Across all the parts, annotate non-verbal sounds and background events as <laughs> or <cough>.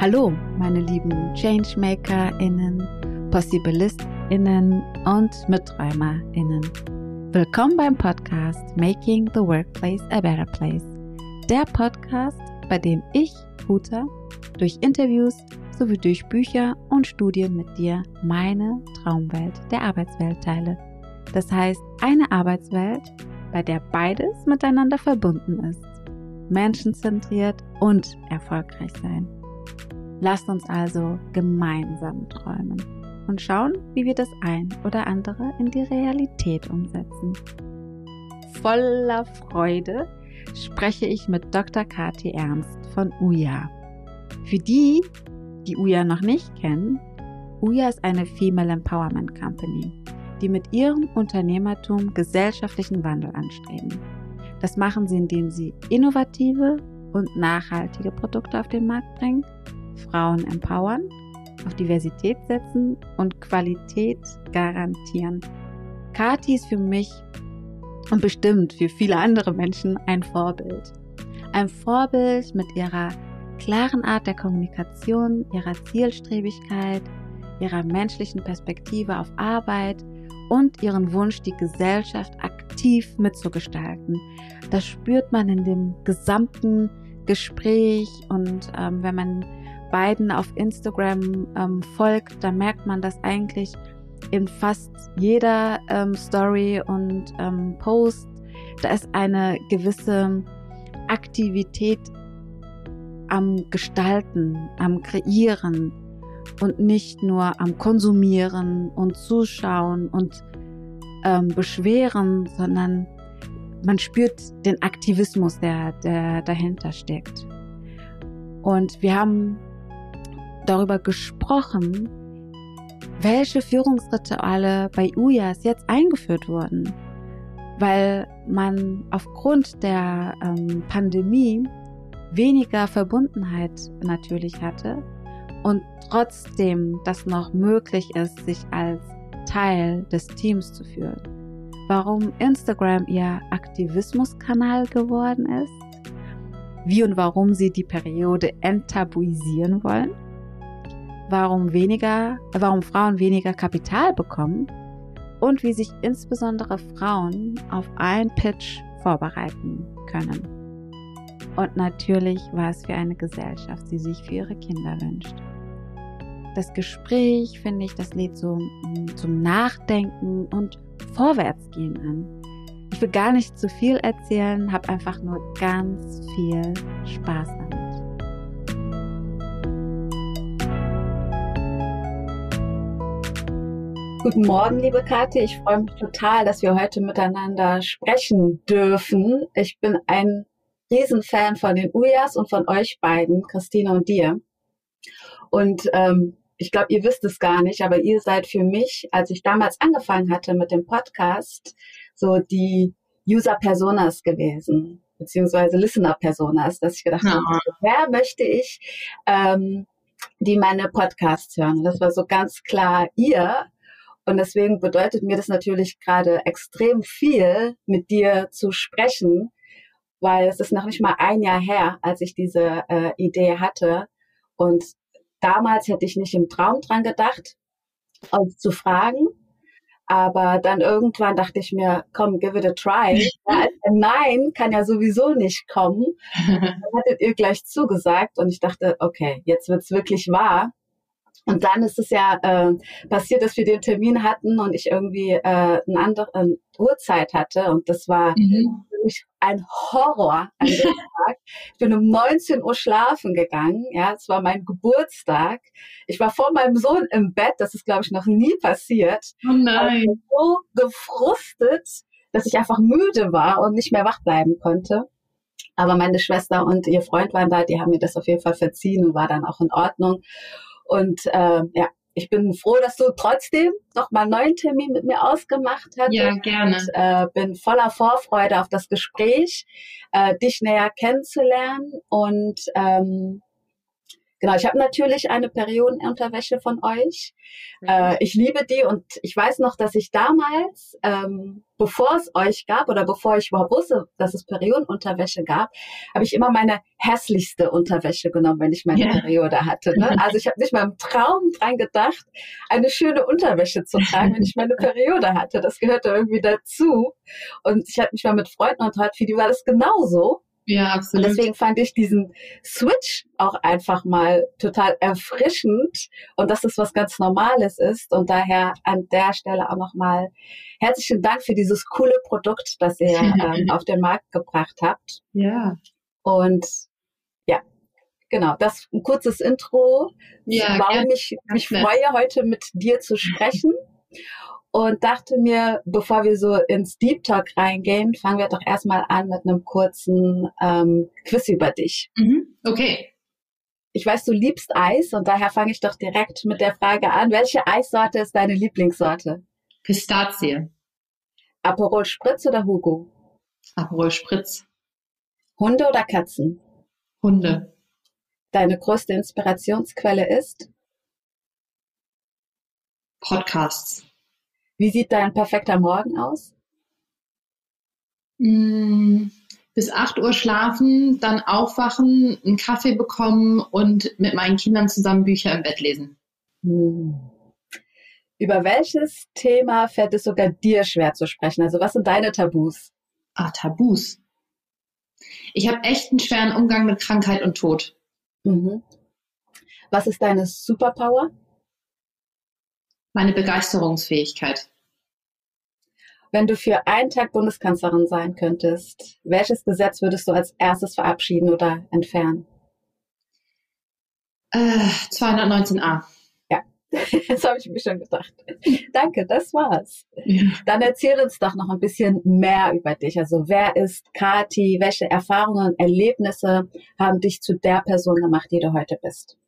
Hallo, meine lieben ChangemakerInnen, PossibilistInnen und MitträumerInnen. Willkommen beim Podcast Making the Workplace a Better Place. Der Podcast, bei dem ich, Huta, durch Interviews sowie durch Bücher und Studien mit dir meine Traumwelt der Arbeitswelt teile. Das heißt, eine Arbeitswelt, bei der beides miteinander verbunden ist. Menschenzentriert und erfolgreich sein. Lasst uns also gemeinsam träumen und schauen, wie wir das ein oder andere in die Realität umsetzen. Voller Freude spreche ich mit Dr. Kati Ernst von UJA. Für die, die UJA noch nicht kennen, UJA ist eine Female Empowerment Company, die mit ihrem Unternehmertum gesellschaftlichen Wandel anstreben. Das machen sie, indem sie innovative und nachhaltige Produkte auf den Markt bringen, Frauen empowern, auf Diversität setzen und Qualität garantieren. Kati ist für mich und bestimmt für viele andere Menschen ein Vorbild. Ein Vorbild mit ihrer klaren Art der Kommunikation, ihrer Zielstrebigkeit, ihrer menschlichen Perspektive auf Arbeit und ihren Wunsch, die Gesellschaft aktiv mitzugestalten. Das spürt man in dem gesamten Gespräch und ähm, wenn man beiden auf Instagram ähm, folgt, dann merkt man, dass eigentlich in fast jeder ähm, Story und ähm, Post, da ist eine gewisse Aktivität am Gestalten, am Kreieren und nicht nur am Konsumieren und Zuschauen und ähm, Beschweren, sondern man spürt den Aktivismus, der, der dahinter steckt. Und wir haben darüber gesprochen, welche Führungsrituale bei UJAS jetzt eingeführt wurden, weil man aufgrund der ähm, Pandemie weniger Verbundenheit natürlich hatte und trotzdem das noch möglich ist, sich als Teil des Teams zu fühlen. Warum Instagram ihr Aktivismuskanal geworden ist, wie und warum sie die Periode enttabuisieren wollen, warum weniger, warum Frauen weniger Kapital bekommen und wie sich insbesondere Frauen auf einen Pitch vorbereiten können. Und natürlich, was für eine Gesellschaft sie sich für ihre Kinder wünscht. Das Gespräch, finde ich, das lädt so zum Nachdenken und Vorwärtsgehen an. Ich will gar nicht zu viel erzählen, habe einfach nur ganz viel Spaß damit. Guten Morgen, liebe Kathi. Ich freue mich total, dass wir heute miteinander sprechen dürfen. Ich bin ein Riesenfan von den Ujas und von euch beiden, Christine und dir. Und ähm, ich glaube, ihr wisst es gar nicht, aber ihr seid für mich, als ich damals angefangen hatte mit dem Podcast, so die User-Personas gewesen, beziehungsweise Listener-Personas, dass ich gedacht ja. habe, wer möchte ich, ähm, die meine Podcasts hören. Und das war so ganz klar ihr, und deswegen bedeutet mir das natürlich gerade extrem viel, mit dir zu sprechen, weil es ist noch nicht mal ein Jahr her, als ich diese äh, Idee hatte. Und damals hätte ich nicht im Traum dran gedacht, uns zu fragen. Aber dann irgendwann dachte ich mir, komm, give it a try. <laughs> Ja, Nein kann ja sowieso nicht kommen. <laughs> Dann hattet ihr gleich zugesagt und ich dachte, okay, jetzt wird's wirklich wahr. Und dann ist es ja äh, passiert, dass wir den Termin hatten und ich irgendwie äh, eine andere äh, Uhrzeit hatte. Und das war mhm. Für mich ein Horror an dem <laughs> Tag. Ich bin um 19 Uhr schlafen gegangen. Ja, es war mein Geburtstag. Ich war vor meinem Sohn im Bett. Das ist, glaube ich, noch nie passiert. Oh nein. Ich so gefrustet, dass ich einfach müde war und nicht mehr wach bleiben konnte. Aber meine Schwester und ihr Freund waren da, die haben mir das auf jeden Fall verziehen und war dann auch in Ordnung. Und äh, ja, ich bin froh, dass du trotzdem noch mal einen neuen Termin mit mir ausgemacht hast. Ja, gerne. Und äh, bin voller Vorfreude auf das Gespräch, äh, dich näher kennenzulernen und ähm, Genau, ich habe natürlich eine Periodenunterwäsche von euch. Äh, ich liebe die und ich weiß noch, dass ich damals, ähm, bevor es euch gab oder bevor ich überhaupt wusste, dass es Periodenunterwäsche gab, habe ich immer meine hässlichste Unterwäsche genommen, wenn ich meine yeah. Periode hatte. Ne? <laughs> Also ich habe nicht mal im Traum dran gedacht, eine schöne Unterwäsche zu tragen, wenn ich meine Periode hatte. Das gehörte irgendwie dazu. Und ich habe mich mal mit Freunden unterhalten, für die war das genauso. Ja, absolut. Und deswegen fand ich diesen Switch auch einfach mal total erfrischend und dass es was ganz Normales ist. Und daher an der Stelle auch nochmal herzlichen Dank für dieses coole Produkt, das ihr <laughs> ähm, auf den Markt gebracht habt. Ja. Und ja, genau, das ein kurzes Intro, ja, warum ich mich freue, heute mit dir zu sprechen und dachte mir, bevor wir so ins Deep Talk reingehen, fangen wir doch erstmal an mit einem kurzen ähm, Quiz über dich. Mhm. Okay. Ich weiß, du liebst Eis und daher fange ich doch direkt mit der Frage an. Welche Eissorte ist deine Lieblingssorte? Pistazie. Aperol Spritz oder Hugo? Aperol Spritz. Hunde oder Katzen? Hunde. Deine größte Inspirationsquelle ist? Podcasts. Wie sieht dein perfekter Morgen aus? Mm, bis 8 Uhr schlafen, dann aufwachen, einen Kaffee bekommen und mit meinen Kindern zusammen Bücher im Bett lesen. Hm. Über welches Thema fällt es sogar dir schwer zu sprechen? Also was sind deine Tabus? Ah, Tabus. Ich habe echt einen schweren Umgang mit Krankheit und Tod. Mhm. Was ist deine Superpower? Meine Begeisterungsfähigkeit. Wenn du für einen Tag Bundeskanzlerin sein könntest, welches Gesetz würdest du als erstes verabschieden oder entfernen? Äh, 219a. Ja, <laughs> das habe ich mir schon gedacht. Danke, das war's. Ja. Dann erzähl uns doch noch ein bisschen mehr über dich. Also wer ist Kati? Welche Erfahrungen und Erlebnisse haben dich zu der Person gemacht, die du heute bist?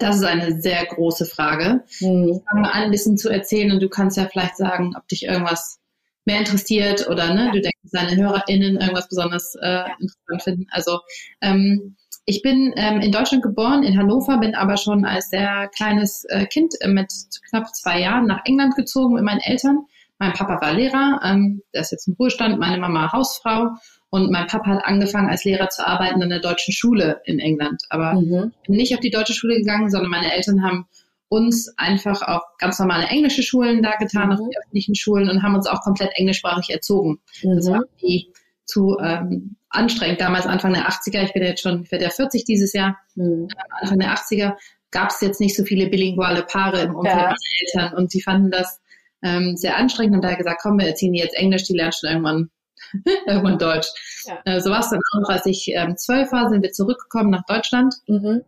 Das ist eine sehr große Frage. Mhm. Ich fange mal an, ein bisschen zu erzählen und du kannst ja vielleicht sagen, ob dich irgendwas mehr interessiert oder ne, ja. du denkst, deine HörerInnen irgendwas besonders äh, interessant finden. Also ähm, ich bin ähm, in Deutschland geboren, in Hannover, bin aber schon als sehr kleines äh, Kind äh, mit knapp zwei Jahren nach England gezogen mit meinen Eltern. Mein Papa war Lehrer, ähm, der ist jetzt im Ruhestand, meine Mama Hausfrau und mein Papa hat angefangen als Lehrer zu arbeiten an der deutschen Schule in England. Aber mhm. bin nicht auf die deutsche Schule gegangen, sondern meine Eltern haben uns einfach auf ganz normale englische Schulen da getan, mhm. auf die öffentlichen Schulen und haben uns auch komplett englischsprachig erzogen. Mhm. Das war die zu ähm, anstrengend. Damals Anfang der 80er, ich bin jetzt schon, ich werde ja 40 dieses Jahr, mhm. Äh, Anfang der 80er gab es jetzt nicht so viele bilinguale Paare im Umfeld ja. meiner Eltern und die fanden das ähm, sehr anstrengend und da gesagt, komm, wir erziehen die jetzt Englisch, die lernen schon irgendwann <laughs> irgendwann Deutsch. Ja. Äh, so war es dann auch, als ich ähm, zwölf war, sind wir zurückgekommen nach Deutschland. Mhm.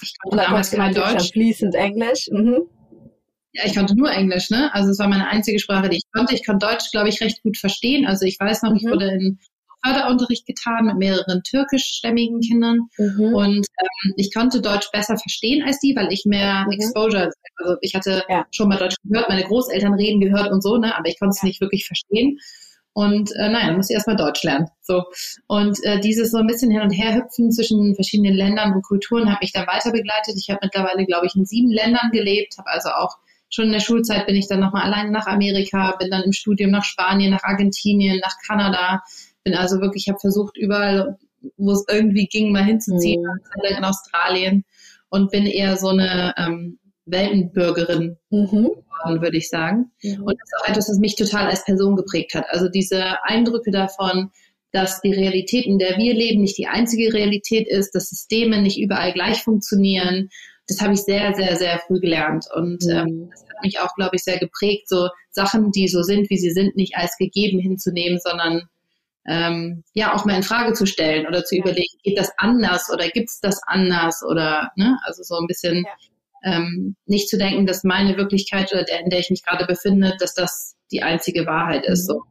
Ich konnte damals kein Deutsch. Fließend Englisch. Mhm. Ja, ich konnte nur Englisch, ne? Also es war meine einzige Sprache, die ich konnte. Ich konnte Deutsch, glaube ich, recht gut verstehen. Also ich weiß noch, mhm. ich wurde in Förderunterricht getan mit mehreren türkischstämmigen Kindern mhm. und ähm, ich konnte Deutsch besser verstehen als die, weil ich mehr mhm. Exposure, also ich hatte ja. schon mal Deutsch gehört, meine Großeltern reden gehört und so, ne, aber ich konnte es ja. nicht wirklich verstehen. Und äh, naja, muss ich erstmal Deutsch lernen. So. Und äh, dieses so ein bisschen hin und her hüpfen zwischen verschiedenen Ländern und Kulturen hat mich dann weiter begleitet. Ich habe mittlerweile, glaube ich, in sieben Ländern gelebt, habe also auch schon in der Schulzeit bin ich dann nochmal alleine nach Amerika, bin dann im Studium nach Spanien, nach Argentinien, nach Kanada, bin also wirklich, ich habe versucht, überall, wo es irgendwie ging, mal hinzuziehen, mhm. in Australien und bin eher so eine ähm, Weltenbürgerin mhm. geworden, würde ich sagen. Mhm. Und das ist auch etwas, was mich total als Person geprägt hat. Also diese Eindrücke davon, dass die Realität, in der wir leben, nicht die einzige Realität ist, dass Systeme nicht überall gleich funktionieren. Das habe ich sehr, sehr, sehr früh gelernt. Und mhm. ähm, das hat mich auch, glaube ich, sehr geprägt, so Sachen, die so sind, wie sie sind, nicht als gegeben hinzunehmen, sondern ähm, ja auch mal in Frage zu stellen oder zu ja. überlegen, geht das anders oder gibt es das anders oder ne, also so ein bisschen ja ähm, nicht zu denken, dass meine Wirklichkeit oder der, in der ich mich gerade befinde, dass das die einzige Wahrheit ist. So.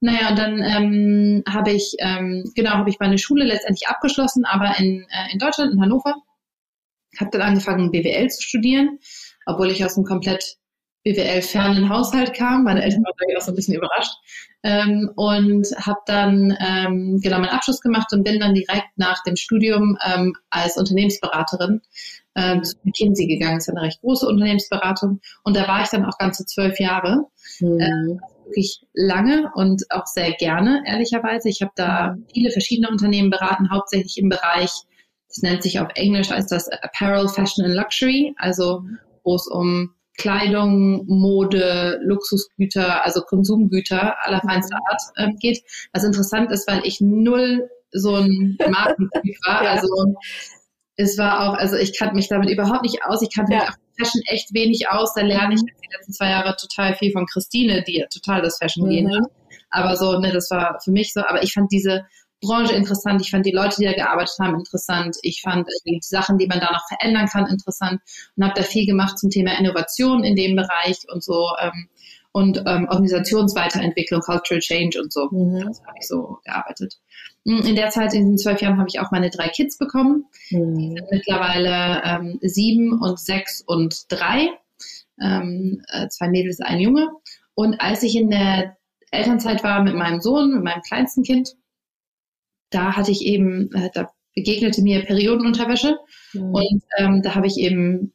Naja, und dann ähm, habe ich, ähm, genau, habe ich meine Schule letztendlich abgeschlossen, aber in, äh, in Deutschland, in Hannover. Habe dann angefangen, BWL zu studieren, obwohl ich aus einem komplett BWL-fernen Haushalt kam. Meine Eltern waren auch so ein bisschen überrascht. ähm, und habe dann ähm, genau meinen Abschluss gemacht und bin dann direkt nach dem Studium ähm, als Unternehmensberaterin ähm, zu McKinsey gegangen. Das ist eine recht große Unternehmensberatung und da war ich dann auch ganze zwölf Jahre. Mhm. Ähm, wirklich lange und auch sehr gerne, ehrlicherweise. Ich habe da mhm. viele verschiedene Unternehmen beraten, hauptsächlich im Bereich, das nennt sich auf Englisch als das Apparel, Fashion and Luxury, also wo es um Kleidung, Mode, Luxusgüter, also Konsumgüter aller feinster mhm. Art äh, geht. Was interessant ist, weil ich null so ein Markentyp war. <laughs> ja. Also es war auch, also ich kannte mich damit überhaupt nicht aus. Ich kannte ja. mich auch Fashion echt wenig aus. Da lerne ich mhm. die letzten zwei Jahre total viel von Christine, die total das Fashion mhm. gehen hat. Aber so, ne, das war für mich so. Aber ich fand diese Branche interessant. Ich fand die Leute, die da gearbeitet haben, interessant. Ich fand die Sachen, die man da noch verändern kann, interessant und habe da viel gemacht zum Thema Innovation in dem Bereich und so ähm, und ähm, Organisationsweiterentwicklung, Cultural Change und so. Mhm. Das habe ich so gearbeitet. Hm, in der Zeit, in den zwölf Jahren, habe ich auch meine drei Kids bekommen. Mhm. Die sind mittlerweile ähm, sieben und sechs und drei. Ähm, äh, zwei Mädels, ein Junge. Und als ich in der Elternzeit war mit meinem Sohn, mit meinem kleinsten Kind, da hatte ich eben, äh, da begegnete mir Periodenunterwäsche mhm. und ähm, da habe ich eben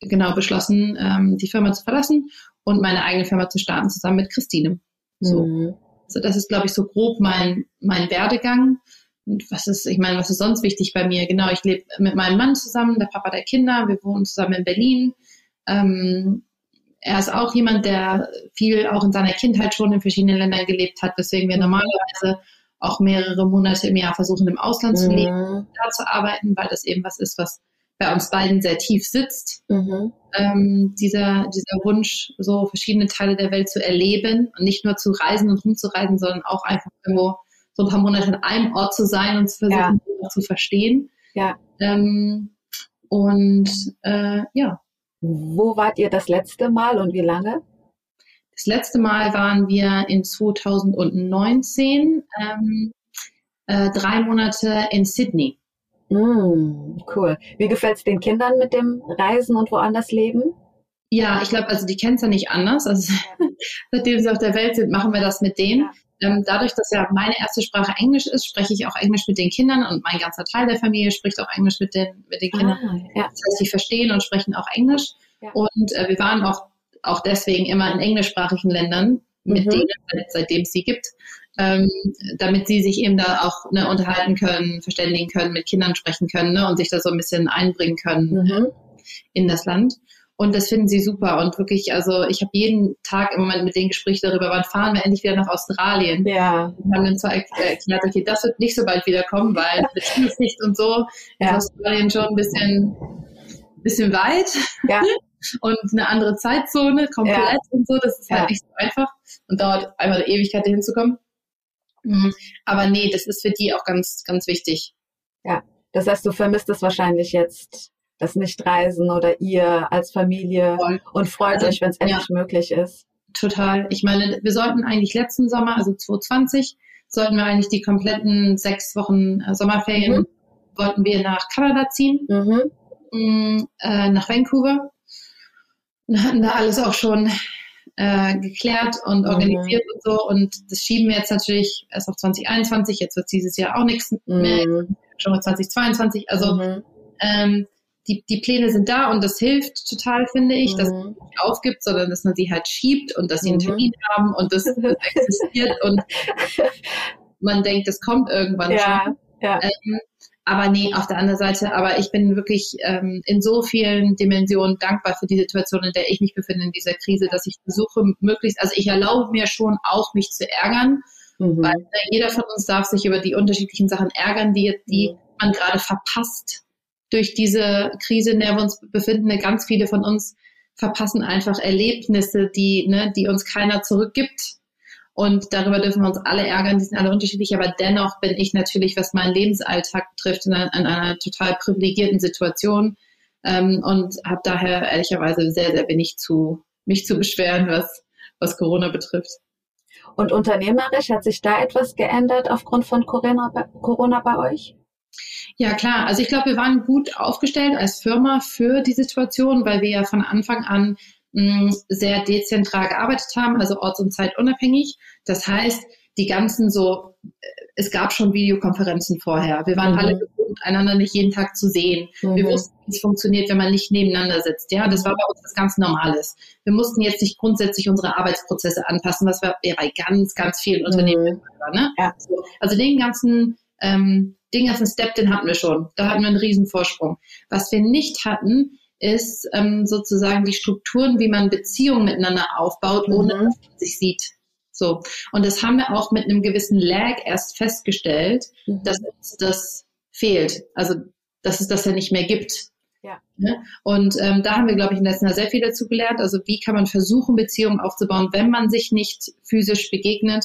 genau beschlossen, ähm, die Firma zu verlassen und meine eigene Firma zu starten, zusammen mit Christine. So. Mhm. Also das ist, glaube ich, so grob mein, mein Werdegang. Und was ist, ich meine, was ist sonst wichtig bei mir? Genau, ich lebe mit meinem Mann zusammen, der Papa der Kinder, wir wohnen zusammen in Berlin. Ähm, er ist auch jemand, der viel auch in seiner Kindheit schon in verschiedenen Ländern gelebt hat, weswegen wir normalerweise auch mehrere Monate im Jahr versuchen, im Ausland zu leben, mhm. da zu arbeiten, weil das eben was ist, was bei uns beiden sehr tief sitzt. Mhm. Ähm, dieser, dieser Wunsch, so verschiedene Teile der Welt zu erleben und nicht nur zu reisen und rumzureisen, sondern auch einfach irgendwo so ein paar Monate an einem Ort zu sein und zu versuchen, ja. zu verstehen. Ja. Ähm, und äh, ja. Wo wart ihr das letzte Mal und wie lange? Das letzte Mal waren wir in 2019 ähm, äh, drei Monate in Sydney. Mm, cool. Wie gefällt es den Kindern mit dem Reisen und woanders leben? Ja, ich glaube, also die kennen es ja nicht anders. Also <laughs> seitdem sie auf der Welt sind, machen wir das mit denen. Ähm, dadurch, dass ja meine erste Sprache Englisch ist, spreche ich auch Englisch mit den Kindern und mein ganzer Teil der Familie spricht auch Englisch mit den, mit den Kindern. Ah, ja. Das heißt, die verstehen und sprechen auch Englisch. Ja. Und äh, wir waren auch auch deswegen immer in englischsprachigen Ländern, mit mhm. denen, seitdem es sie gibt, ähm, damit sie sich eben da auch ne, unterhalten können, verständigen können, mit Kindern sprechen können ne, und sich da so ein bisschen einbringen können mhm. in das Land. Und das finden sie super und wirklich, also ich habe jeden Tag im Moment mit denen Gespräche darüber, wann fahren wir endlich wieder nach Australien. Ja. Und haben dann zwar erklärt, okay, das wird nicht so bald wiederkommen, weil <laughs> mit Schulpflicht und so ja. ist Australien schon ein bisschen, bisschen weit. Ja. <laughs> und eine andere Zeitzone komplett ja. und so. Das ist halt nicht so einfach und dauert einfach eine Ewigkeit, dahin zu kommen. Mhm. Aber nee, das ist für die auch ganz, ganz wichtig. Ja, das heißt, du vermisst es wahrscheinlich jetzt, das Nichtreisen oder ihr als Familie Voll. und freut also, euch, wenn es endlich ja. möglich ist. Total. Ich meine, wir sollten eigentlich letzten Sommer, also 2020, sollten wir eigentlich die kompletten sechs Wochen äh, Sommerferien, mhm. wollten wir nach Kanada ziehen, mhm. Mm, äh, nach Vancouver und <laughs> hatten da alles auch schon äh, geklärt und mhm. organisiert mhm. und so. Und das schieben wir jetzt natürlich erst auf 2021. Jetzt wird dieses Jahr auch nichts mehr. Mhm. Schon mal 2022. Also mhm. ähm, die, die Pläne sind da und das hilft total, finde ich, dass man nicht aufgibt, sondern dass man sie halt schiebt und dass sie einen mhm. Termin haben und das, das <laughs> existiert und man denkt, das kommt irgendwann ja, schon. Ja. Ähm, aber nee, auf der anderen Seite, aber ich bin wirklich ähm, in so vielen Dimensionen dankbar für die Situation, in der ich mich befinde in dieser Krise, dass ich versuche, möglichst, also ich erlaube mir schon auch, mich zu ärgern, mhm. weil äh, jeder von uns darf sich über die unterschiedlichen Sachen ärgern, die, die mhm. man gerade verpasst durch diese Krise, in der wir uns befinden. Ganz viele von uns verpassen einfach Erlebnisse, die, ne, die uns keiner zurückgibt und darüber dürfen wir uns alle ärgern, die sind alle unterschiedlich, aber dennoch bin ich natürlich, was meinen Lebensalltag betrifft, in einer, in einer total privilegierten Situation ähm, und habe daher ehrlicherweise sehr, sehr wenig zu, mich zu beschweren, was, was Corona betrifft. Und unternehmerisch hat sich da etwas geändert aufgrund von Corona, Corona bei euch? Ja, klar. Also ich glaube, wir waren gut aufgestellt als Firma für die Situation, weil wir ja von Anfang an mh, sehr dezentral gearbeitet haben, also orts- und zeitunabhängig. Das heißt, die ganzen so, äh, es gab schon Videokonferenzen vorher. Wir waren mhm. alle gewohnt, einander nicht jeden Tag zu sehen. Mhm. Wir wussten, wie es funktioniert, wenn man nicht nebeneinander sitzt. Ja, das war bei uns was ganz Normales. Wir mussten jetzt nicht grundsätzlich unsere Arbeitsprozesse anpassen, was wir ja bei ganz, ganz vielen Unternehmen mhm. war. Ne? Ja. So, also den ganzen, ähm, den ganzen Step, den hatten wir schon. Da hatten wir einen riesen Vorsprung. Was wir nicht hatten, ist ähm, sozusagen die Strukturen, wie man Beziehungen miteinander aufbaut, ohne mhm. dass man sich sieht. So. Und das haben wir auch mit einem gewissen Lag erst festgestellt, mhm. dass uns das fehlt. Also, dass es das ja nicht mehr gibt. Ja. Ne? Und ähm, da haben wir, glaube ich, in letzten Jahr sehr viel dazu gelernt. Also, wie kann man versuchen, Beziehungen aufzubauen, wenn man sich nicht physisch begegnet?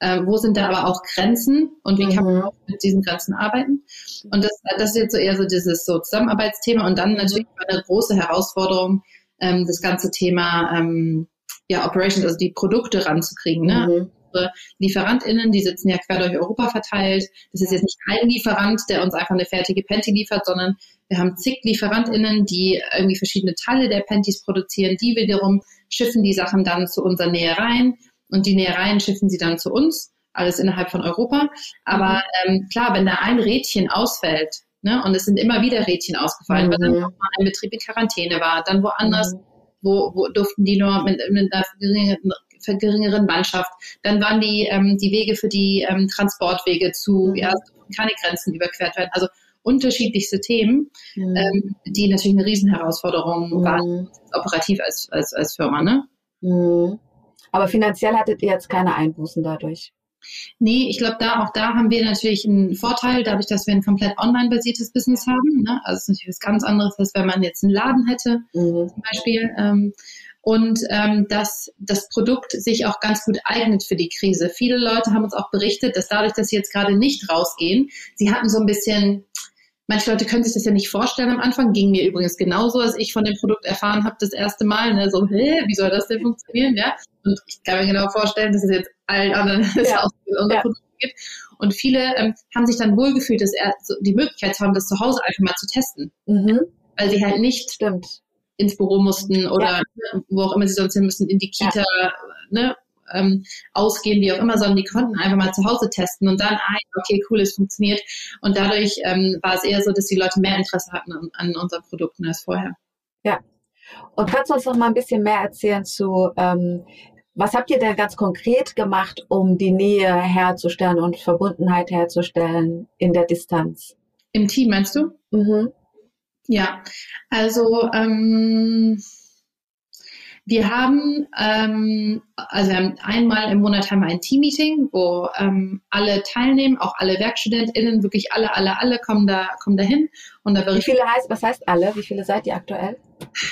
Äh, wo sind da aber auch Grenzen und wie mhm. kann man mhm. auch mit diesen Grenzen arbeiten? Und das, das ist jetzt so eher so dieses so Zusammenarbeitsthema und dann natürlich eine große Herausforderung, ähm, das ganze Thema ähm, ja, Operations, also die Produkte ranzukriegen. Ne? Mhm. Unsere LieferantInnen, die sitzen ja quer durch Europa verteilt. Das ist jetzt nicht ein Lieferant, der uns einfach eine fertige Panty liefert, sondern wir haben zig LieferantInnen, die irgendwie verschiedene Teile der Panties produzieren. Die wiederum schiffen die Sachen dann zu unseren Nähereien und die Nähereien schiffen sie dann zu uns. Alles innerhalb von Europa. Aber mhm. ähm, klar, wenn da ein Rädchen ausfällt, ne, und es sind immer wieder Rädchen ausgefallen, mhm. weil dann auch mal ein Betrieb in Quarantäne war, dann woanders mhm wo, wo durften die nur mit, mit einer geringeren, geringeren Mannschaft. Dann waren die, ähm, die Wege für die ähm, Transportwege zu, mhm. ja, keine Grenzen überquert werden. Also unterschiedlichste Themen, mhm. ähm, die natürlich eine Riesenherausforderung mhm. waren, operativ als, als, als Firma. Ne? Mhm. Aber finanziell hattet ihr jetzt keine Einbußen dadurch? Nee, ich glaube, da auch da haben wir natürlich einen Vorteil, dadurch, dass wir ein komplett online-basiertes Business haben. Ne? Also es ist natürlich was ganz anderes, als wenn man jetzt einen Laden hätte, mhm. zum Beispiel. Ähm, und ähm, dass das Produkt sich auch ganz gut eignet für die Krise. Viele Leute haben uns auch berichtet, dass dadurch, dass sie jetzt gerade nicht rausgehen, sie hatten so ein bisschen Manche Leute können sich das ja nicht vorstellen am Anfang. Ging mir übrigens genauso, als ich von dem Produkt erfahren habe das erste Mal. Ne? So, hä, wie soll das denn funktionieren? Ja? Und ich kann mir genau vorstellen, dass es jetzt allen anderen <laughs> ja. auch unser ja. Produkt gibt. Und viele ähm, haben sich dann wohlgefühlt, dass er so die Möglichkeit haben, das zu Hause einfach mal zu testen. Mhm. Weil sie halt nicht Stimmt. ins Büro mussten oder ja. wo auch immer sie sonst hin müssen, in die Kita, ne? Ähm, ausgehen, wie auch immer, sondern die konnten einfach mal zu Hause testen und dann, ah, okay, cool, es funktioniert. Und dadurch ähm, war es eher so, dass die Leute mehr Interesse hatten an, an unseren Produkten als vorher. Ja. Und kannst du uns noch mal ein bisschen mehr erzählen zu, ähm, was habt ihr denn ganz konkret gemacht, um die Nähe herzustellen und Verbundenheit herzustellen in der Distanz? Im Team, meinst du? Mhm. Ja, also ähm, wir haben, ähm, also einmal im Monat haben wir ein Team-Meeting, wo ähm, alle teilnehmen, auch alle WerkstudentInnen, wirklich alle, alle, alle kommen da, kommen da hin. Und da Wie viele heißt, was heißt alle? Wie viele seid ihr aktuell?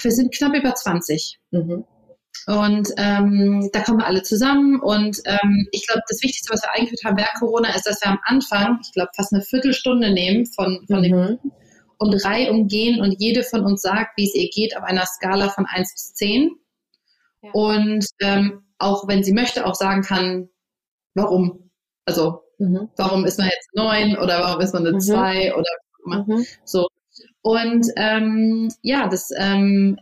Wir sind knapp über 20. Mhm. Und ähm, da kommen wir alle zusammen. Und ähm, ich glaube, das Wichtigste, was wir eingeführt haben während Corona, ist, dass wir am Anfang, ich glaube, fast eine Viertelstunde nehmen von, von mhm. dem und drei umgehen und jede von uns sagt, wie es ihr geht auf einer Skala von 1 bis 10 und ähm, auch wenn sie möchte, auch sagen kann, warum. Also mhm. warum ist man jetzt neun oder warum ist man eine mhm. zwei oder mhm. so. Und ähm, ja, das, ähm,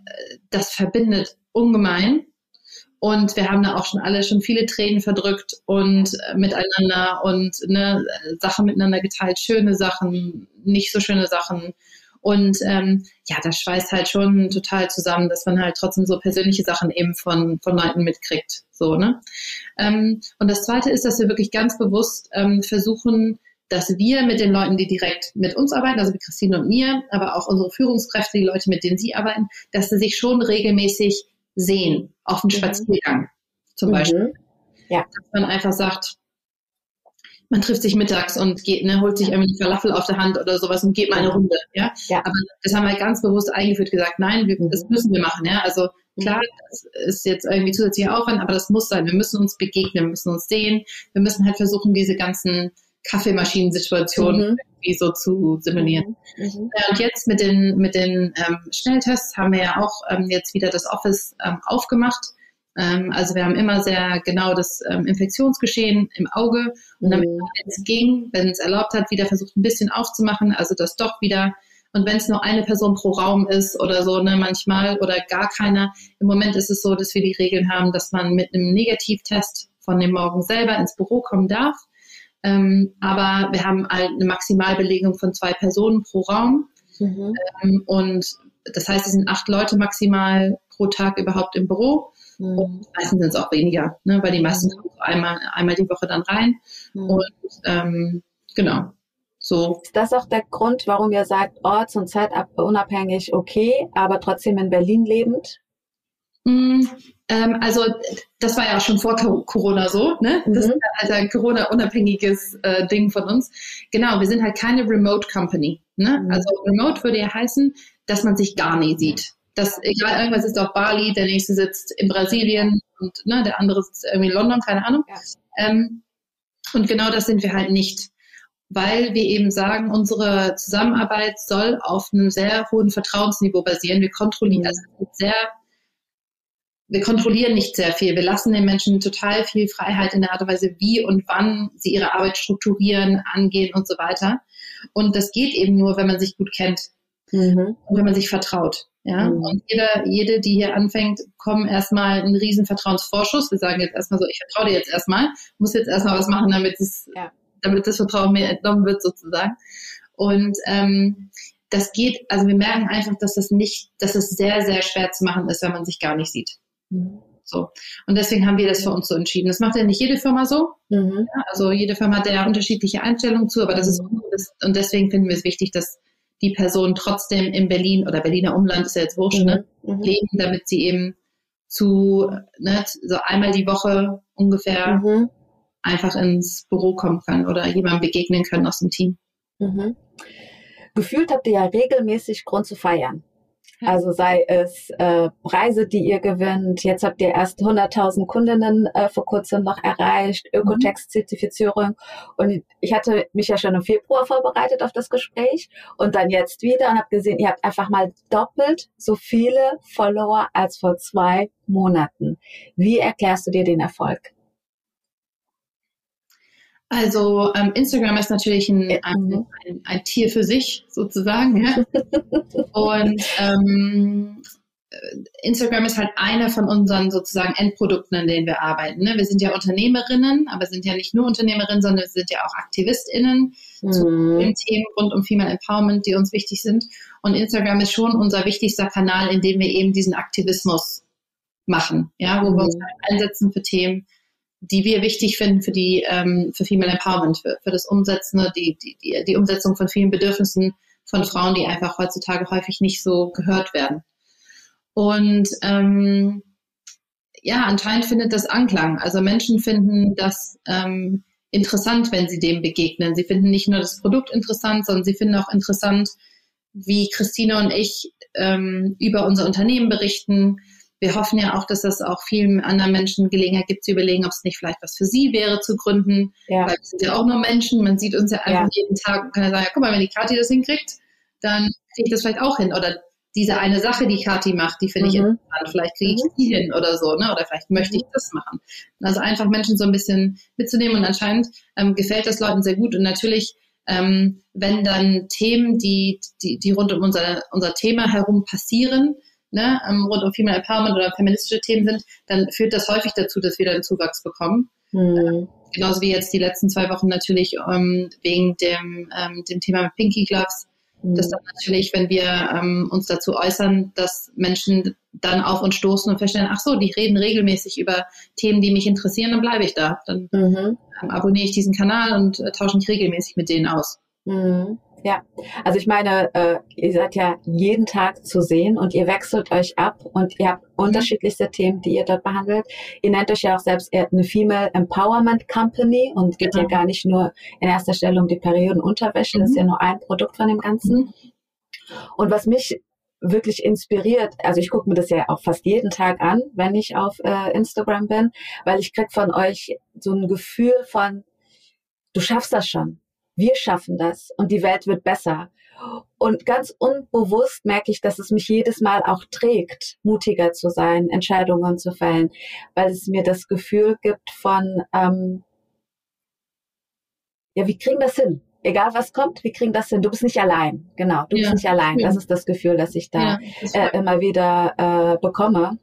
das verbindet ungemein. Und wir haben da auch schon alle schon viele Tränen verdrückt und äh, miteinander und ne, Sachen miteinander geteilt, schöne Sachen, nicht so schöne Sachen. Und ähm, ja, das schweißt halt schon total zusammen, dass man halt trotzdem so persönliche Sachen eben von, von Leuten mitkriegt. So, ne? Ähm, und das zweite ist, dass wir wirklich ganz bewusst ähm, versuchen, dass wir mit den Leuten, die direkt mit uns arbeiten, also mit Christine und mir, aber auch unsere Führungskräfte, die Leute, mit denen sie arbeiten, dass sie sich schon regelmäßig sehen, auf dem mhm. Spaziergang zum mhm. Beispiel. Ja. Dass man einfach sagt, man trifft sich mittags und geht, ne, holt sich irgendwie eine Falafel auf der Hand oder sowas und geht mal eine Runde, ja. ja. Aber das haben wir ganz bewusst eingeführt, gesagt, nein, wir, das müssen wir machen, ja. Also klar, das ist jetzt irgendwie zusätzlicher Aufwand, aber das muss sein. Wir müssen uns begegnen, wir müssen uns sehen. Wir müssen halt versuchen, diese ganzen Kaffeemaschinensituationen mhm. irgendwie so zu simulieren. Mhm. Mhm. Ja, und jetzt mit den, mit den ähm, Schnelltests haben wir ja auch ähm, jetzt wieder das Office ähm, aufgemacht also wir haben immer sehr genau das ähm, Infektionsgeschehen im Auge und damit mhm. es ging, wenn es erlaubt hat, wieder versucht ein bisschen aufzumachen, also dass doch wieder Und wenn es nur eine Person pro Raum ist oder so, ne, manchmal oder gar keiner. Im Moment ist es so, dass wir die Regeln haben, dass man mit einem Negativtest von dem Morgen selber ins Büro kommen darf. Ähm, aber wir haben halt eine Maximalbelegung von zwei Personen pro Raum. Mhm. Ähm, und das heißt, es sind acht Leute maximal pro Tag überhaupt im Büro. Mhm. Und meistens sind es auch weniger, ne, weil die meisten mhm. kommen einmal, einmal die Woche dann rein. Mhm. Und ähm, genau. So. Ist das auch der Grund, warum ihr sagt, orts- und zeitunabhängig okay, aber trotzdem in Berlin lebend? Mm, ähm, also das war ja auch schon vor Corona so, ne? Das mhm. ist halt ein Corona-unabhängiges äh, Ding von uns. Genau, wir sind halt keine Remote Company. Ne? Mhm. Also Remote würde ja heißen, dass man sich gar nie sieht. Dass egal, irgendwas ist auf Bali, der nächste sitzt in Brasilien und ne, der andere sitzt irgendwie in London, keine Ahnung. Ja. Ähm, und genau das sind wir halt nicht weil wir eben sagen, unsere Zusammenarbeit soll auf einem sehr hohen Vertrauensniveau basieren. Wir kontrollieren also sehr, wir kontrollieren nicht sehr viel. Wir lassen den Menschen total viel Freiheit in der Art und Weise, wie und wann sie ihre Arbeit strukturieren, angehen und so weiter. Und das geht eben nur, wenn man sich gut kennt mhm. und wenn man sich vertraut. Ja, mhm. und jeder, jede, die hier anfängt, kommen erstmal einen riesen Vertrauensvorschuss. Wir sagen jetzt erstmal so, ich vertraue dir jetzt erstmal, muss jetzt erstmal was machen, damit es ja damit das Vertrauen mir entnommen wird sozusagen. Und ähm, das geht, also wir merken einfach, dass das nicht, dass es sehr, sehr schwer zu machen ist, wenn man sich gar nicht sieht. Mhm. So. Und deswegen haben wir das für uns so entschieden. Das macht ja nicht jede Firma so. Mhm. Ja, also jede Firma hat ja unterschiedliche Einstellungen zu, aber das ist, mhm. und deswegen finden wir es wichtig, dass die Person trotzdem in Berlin oder Berliner Umland ist ja jetzt wurscht, ne, mhm. ne, leben, damit sie eben zu, ne, so einmal die Woche ungefähr mhm einfach ins Büro kommen kann oder jemandem begegnen können aus dem Team. Mhm. Gefühlt habt ihr ja regelmäßig Grund zu feiern. Also sei es äh, Preise, die ihr gewinnt. Jetzt habt ihr erst 100.000 Kundinnen äh, vor kurzem noch erreicht, mhm. Ökotext-Zertifizierung. Und ich hatte mich ja schon im Februar vorbereitet auf das Gespräch und dann jetzt wieder und habe gesehen, ihr habt einfach mal doppelt so viele Follower als vor zwei Monaten. Wie erklärst du dir den Erfolg? Also ähm, Instagram ist natürlich ein, ein, ein, ein, Tier für sich sozusagen. Ja? Und ähm, Instagram ist halt einer von unseren sozusagen Endprodukten, an denen wir arbeiten. Ne? Wir sind ja Unternehmerinnen, aber sind ja nicht nur Unternehmerinnen, sondern wir sind ja auch AktivistInnen mhm. zu den Themen rund um Female Empowerment, die uns wichtig sind. Und Instagram ist schon unser wichtigster Kanal, in dem wir eben diesen Aktivismus machen, ja, wo mhm. wir uns einsetzen für Themen, die wir wichtig finden für die ähm, für Female Empowerment, für, für das Umsetzen, die, die, die, die Umsetzung von vielen Bedürfnissen von Frauen, die einfach heutzutage häufig nicht so gehört werden. Und ähm, ja, anscheinend findet das Anklang. Also Menschen finden das ähm, interessant, wenn sie dem begegnen. Sie finden nicht nur das Produkt interessant, sondern sie finden auch interessant, wie Christine und ich ähm, über unser Unternehmen berichten, wir hoffen ja auch, dass das auch vielen anderen Menschen Gelegenheit gibt zu überlegen, ob es nicht vielleicht was für sie wäre zu gründen. Ja. Weil wir sind ja auch nur Menschen, man sieht uns ja einfach ja. jeden Tag und kann ja sagen, ja, guck mal, wenn die Kathi das hinkriegt, dann kriege ich das vielleicht auch hin. Oder diese eine Sache, die Kathi macht, die finde mhm. ich interessant. Vielleicht kriege ich mhm. die hin oder so, ne? Oder vielleicht möchte ich mhm. das machen. Also einfach Menschen so ein bisschen mitzunehmen und anscheinend ähm, gefällt das Leuten sehr gut. Und natürlich, ähm, wenn dann Themen, die, die, die rund um unser, unser Thema herum passieren, ne, ähm, rund um Female Empowerment oder feministische Themen sind, dann führt das häufig dazu, dass wir dann Zuwachs bekommen. Mhm. genauso wie jetzt die letzten zwei Wochen natürlich ähm, wegen dem, ähm, dem Thema mit Pinky Gloves. Mhm. Das dann natürlich, wenn wir ähm, uns dazu äußern, dass Menschen dann auf uns stoßen und feststellen, ach so, die reden regelmäßig über Themen, die mich interessieren, dann bleibe ich da. Dann mhm. ähm, abonniere ich diesen Kanal und äh, tausche mich regelmäßig mit denen aus. Mhm. Ja, also ich meine, äh, ihr seid ja jeden Tag zu sehen und ihr wechselt euch ab und ihr habt mhm. unterschiedlichste Themen, die ihr dort behandelt. Ihr nennt euch ja auch selbst eine Female Empowerment Company und geht genau. ja gar nicht nur in erster Stelle um die Periodenunterwäsche, mhm. das ist ja nur ein Produkt von dem Ganzen. Mhm. Und was mich wirklich inspiriert, also ich gucke mir das ja auch fast jeden Tag an, wenn ich auf äh, Instagram bin, weil ich krieg von euch so ein Gefühl von, du schaffst das schon wir schaffen das und die Welt wird besser. Und ganz unbewusst merke ich, dass es mich jedes Mal auch trägt, mutiger zu sein, Entscheidungen zu fällen, weil es mir das Gefühl gibt von, ähm, ja, wir kriegen das hin. egal was kommt, wir kriegen das hin. Du bist nicht allein. Genau, du ja. bist nicht allein. Das ist das Gefühl, das ich da ja, äh, immer wieder äh, bekomme.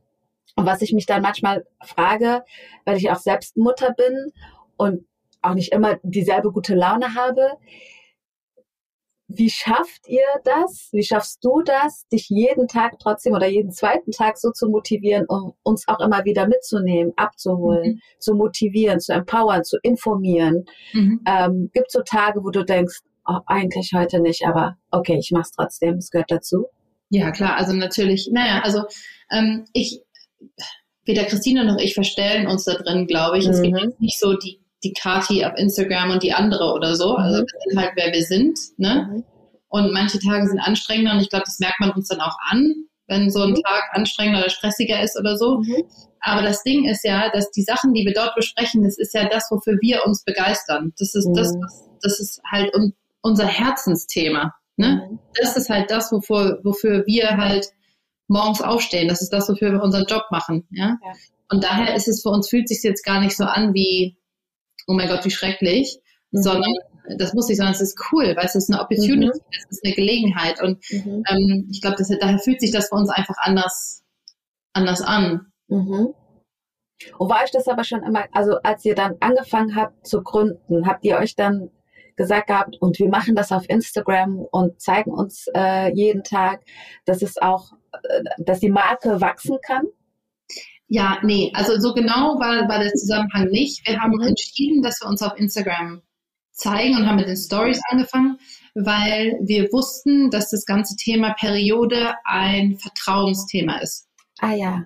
Und was ich mich dann manchmal frage, weil ich auch selbst Mutter bin und auch nicht immer dieselbe gute Laune habe, wie schafft ihr das? Wie schaffst du das, dich jeden Tag trotzdem oder jeden zweiten Tag so zu motivieren, um uns auch immer wieder mitzunehmen, abzuholen, mhm. zu motivieren, zu empowern, zu informieren? Mhm. Ähm, Gibt so Tage, wo du denkst, oh, eigentlich heute nicht, aber okay, ich mach's trotzdem, es gehört dazu? Ja, klar, also natürlich, naja, also ähm, ich, weder Christine noch ich verstellen uns da drin, glaube ich. Mhm. Es gibt nicht so die die Kati auf Instagram und die andere oder so. Also mhm. wir sind halt, wer wir sind. Ne? Mhm. Und manche Tage sind anstrengender und ich glaube, das merkt man uns dann auch an, wenn so ein mhm. Tag anstrengender oder stressiger ist oder so. Mhm. Aber das Ding ist ja, dass die Sachen, die wir dort besprechen, das ist ja das, wofür wir uns begeistern. Das ist das, was, das ist halt un, unser Herzensthema. Ne? Das ist halt das, wofür, wofür wir halt morgens aufstehen. Das ist das, wofür wir unseren Job machen. Ja? ja. Und daher ist es für uns, fühlt sich jetzt gar nicht so an wie, oh mein Gott, wie schrecklich, mhm. sondern das muss nicht, sondern es ist cool, weil es ist eine Opportunity, mhm. es ist eine Gelegenheit. Und mhm. ähm, ich glaube, daher fühlt sich das für uns einfach anders, anders an. Mhm. Und war euch das aber schon immer, also als ihr dann angefangen habt zu gründen, habt ihr euch dann gesagt gehabt, und wir machen das auf Instagram und zeigen uns äh, jeden Tag, dass es auch, äh, dass die Marke wachsen kann? Ja, nee, also so genau war, war der Zusammenhang nicht. Wir haben mhm. entschieden, dass wir uns auf Instagram zeigen und haben mit den Stories angefangen, weil wir wussten, dass das ganze Thema Periode ein Vertrauensthema ist. Ah ja.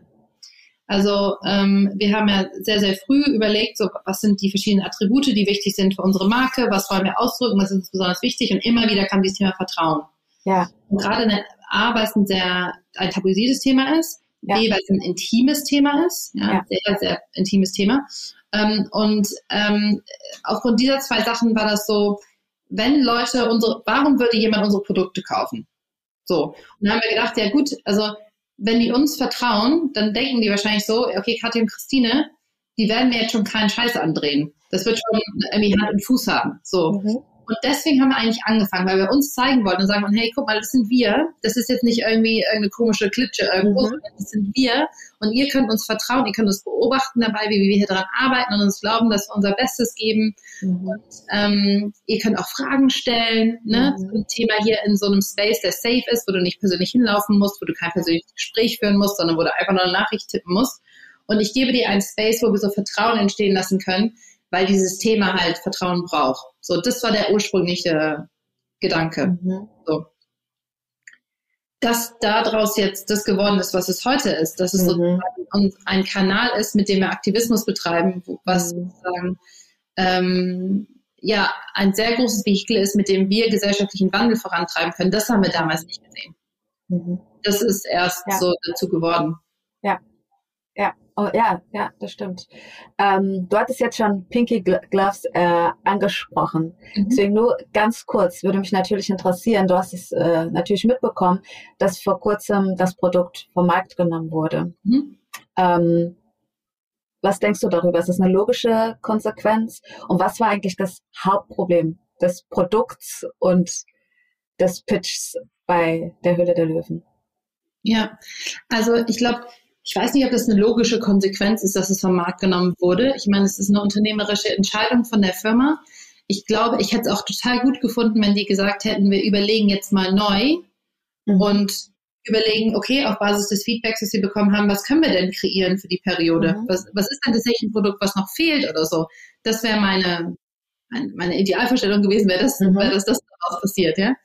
Also ähm, wir haben ja sehr, sehr früh überlegt, so, was sind die verschiedenen Attribute, die wichtig sind für unsere Marke, was wollen wir ausdrücken, was ist uns besonders wichtig und immer wieder kam dieses Thema Vertrauen. Ja. Und gerade in der A, weil es ein sehr ein tabuisiertes Thema ist, ja. B, weil es ein intimes Thema ist, ja, ja. sehr, sehr intimes Thema. Ähm, und ähm, aufgrund dieser zwei Sachen war das so, wenn Leute unsere, warum würde jemand unsere Produkte kaufen? So. Und dann haben wir gedacht, ja gut, also wenn die uns vertrauen, dann denken die wahrscheinlich so, okay, Katja und Christine, die werden mir jetzt schon keinen Scheiß andrehen. Das wird schon irgendwie Hand und Fuß haben. So. Mhm. Und deswegen haben wir eigentlich angefangen, weil wir uns zeigen wollten und sagen, hey, guck mal, das sind wir. Das ist jetzt nicht irgendwie irgendeine komische Klitsche irgendwo, mhm. sondern das sind wir. Und ihr könnt uns vertrauen, ihr könnt uns beobachten dabei, wie wir hier dran arbeiten und uns glauben, dass wir unser Bestes geben. Mhm. Und ähm, ihr könnt auch Fragen stellen, ne? Mhm. Ein Thema hier in so einem Space, der safe ist, wo du nicht persönlich hinlaufen musst, wo du kein persönliches Gespräch führen musst, sondern wo du einfach nur eine Nachricht tippen musst. Und ich gebe dir einen Space, wo wir so Vertrauen entstehen lassen können, weil dieses Thema halt Vertrauen braucht. So, das war der ursprüngliche Gedanke. Mhm. So. Dass daraus jetzt das geworden ist, was es heute ist, dass es mhm. sozusagen ein Kanal ist, mit dem wir Aktivismus betreiben, was mhm. sozusagen ähm, ja ein sehr großes Vehikel ist, mit dem wir gesellschaftlichen Wandel vorantreiben können. Das haben wir damals nicht gesehen. Mhm. Das ist erst ja. so dazu geworden. Ja, ja. Oh, ja, ja, das stimmt. Ähm, du hattest jetzt schon Pinky Gloves äh, angesprochen. Mhm. Deswegen nur ganz kurz, würde mich natürlich interessieren, du hast es äh, natürlich mitbekommen, dass vor kurzem das Produkt vom Markt genommen wurde. Mhm. Ähm, was denkst du darüber? Ist das eine logische Konsequenz? Und was war eigentlich das Hauptproblem des Produkts und des Pitchs bei der Höhle der Löwen? Ja, also ich glaube, ich weiß nicht, ob das eine logische Konsequenz ist, dass es vom Markt genommen wurde. Ich meine, es ist eine unternehmerische Entscheidung von der Firma. Ich glaube, ich hätte es auch total gut gefunden, wenn die gesagt hätten, wir überlegen jetzt mal neu mhm. und überlegen, okay, auf Basis des Feedbacks, das wir bekommen haben, was können wir denn kreieren für die Periode? Mhm. Was, was ist denn tatsächlich ein Produkt, was noch fehlt oder so? Das wäre meine, meine Idealvorstellung gewesen, wäre das, mhm. wäre das, das daraus passiert, ja.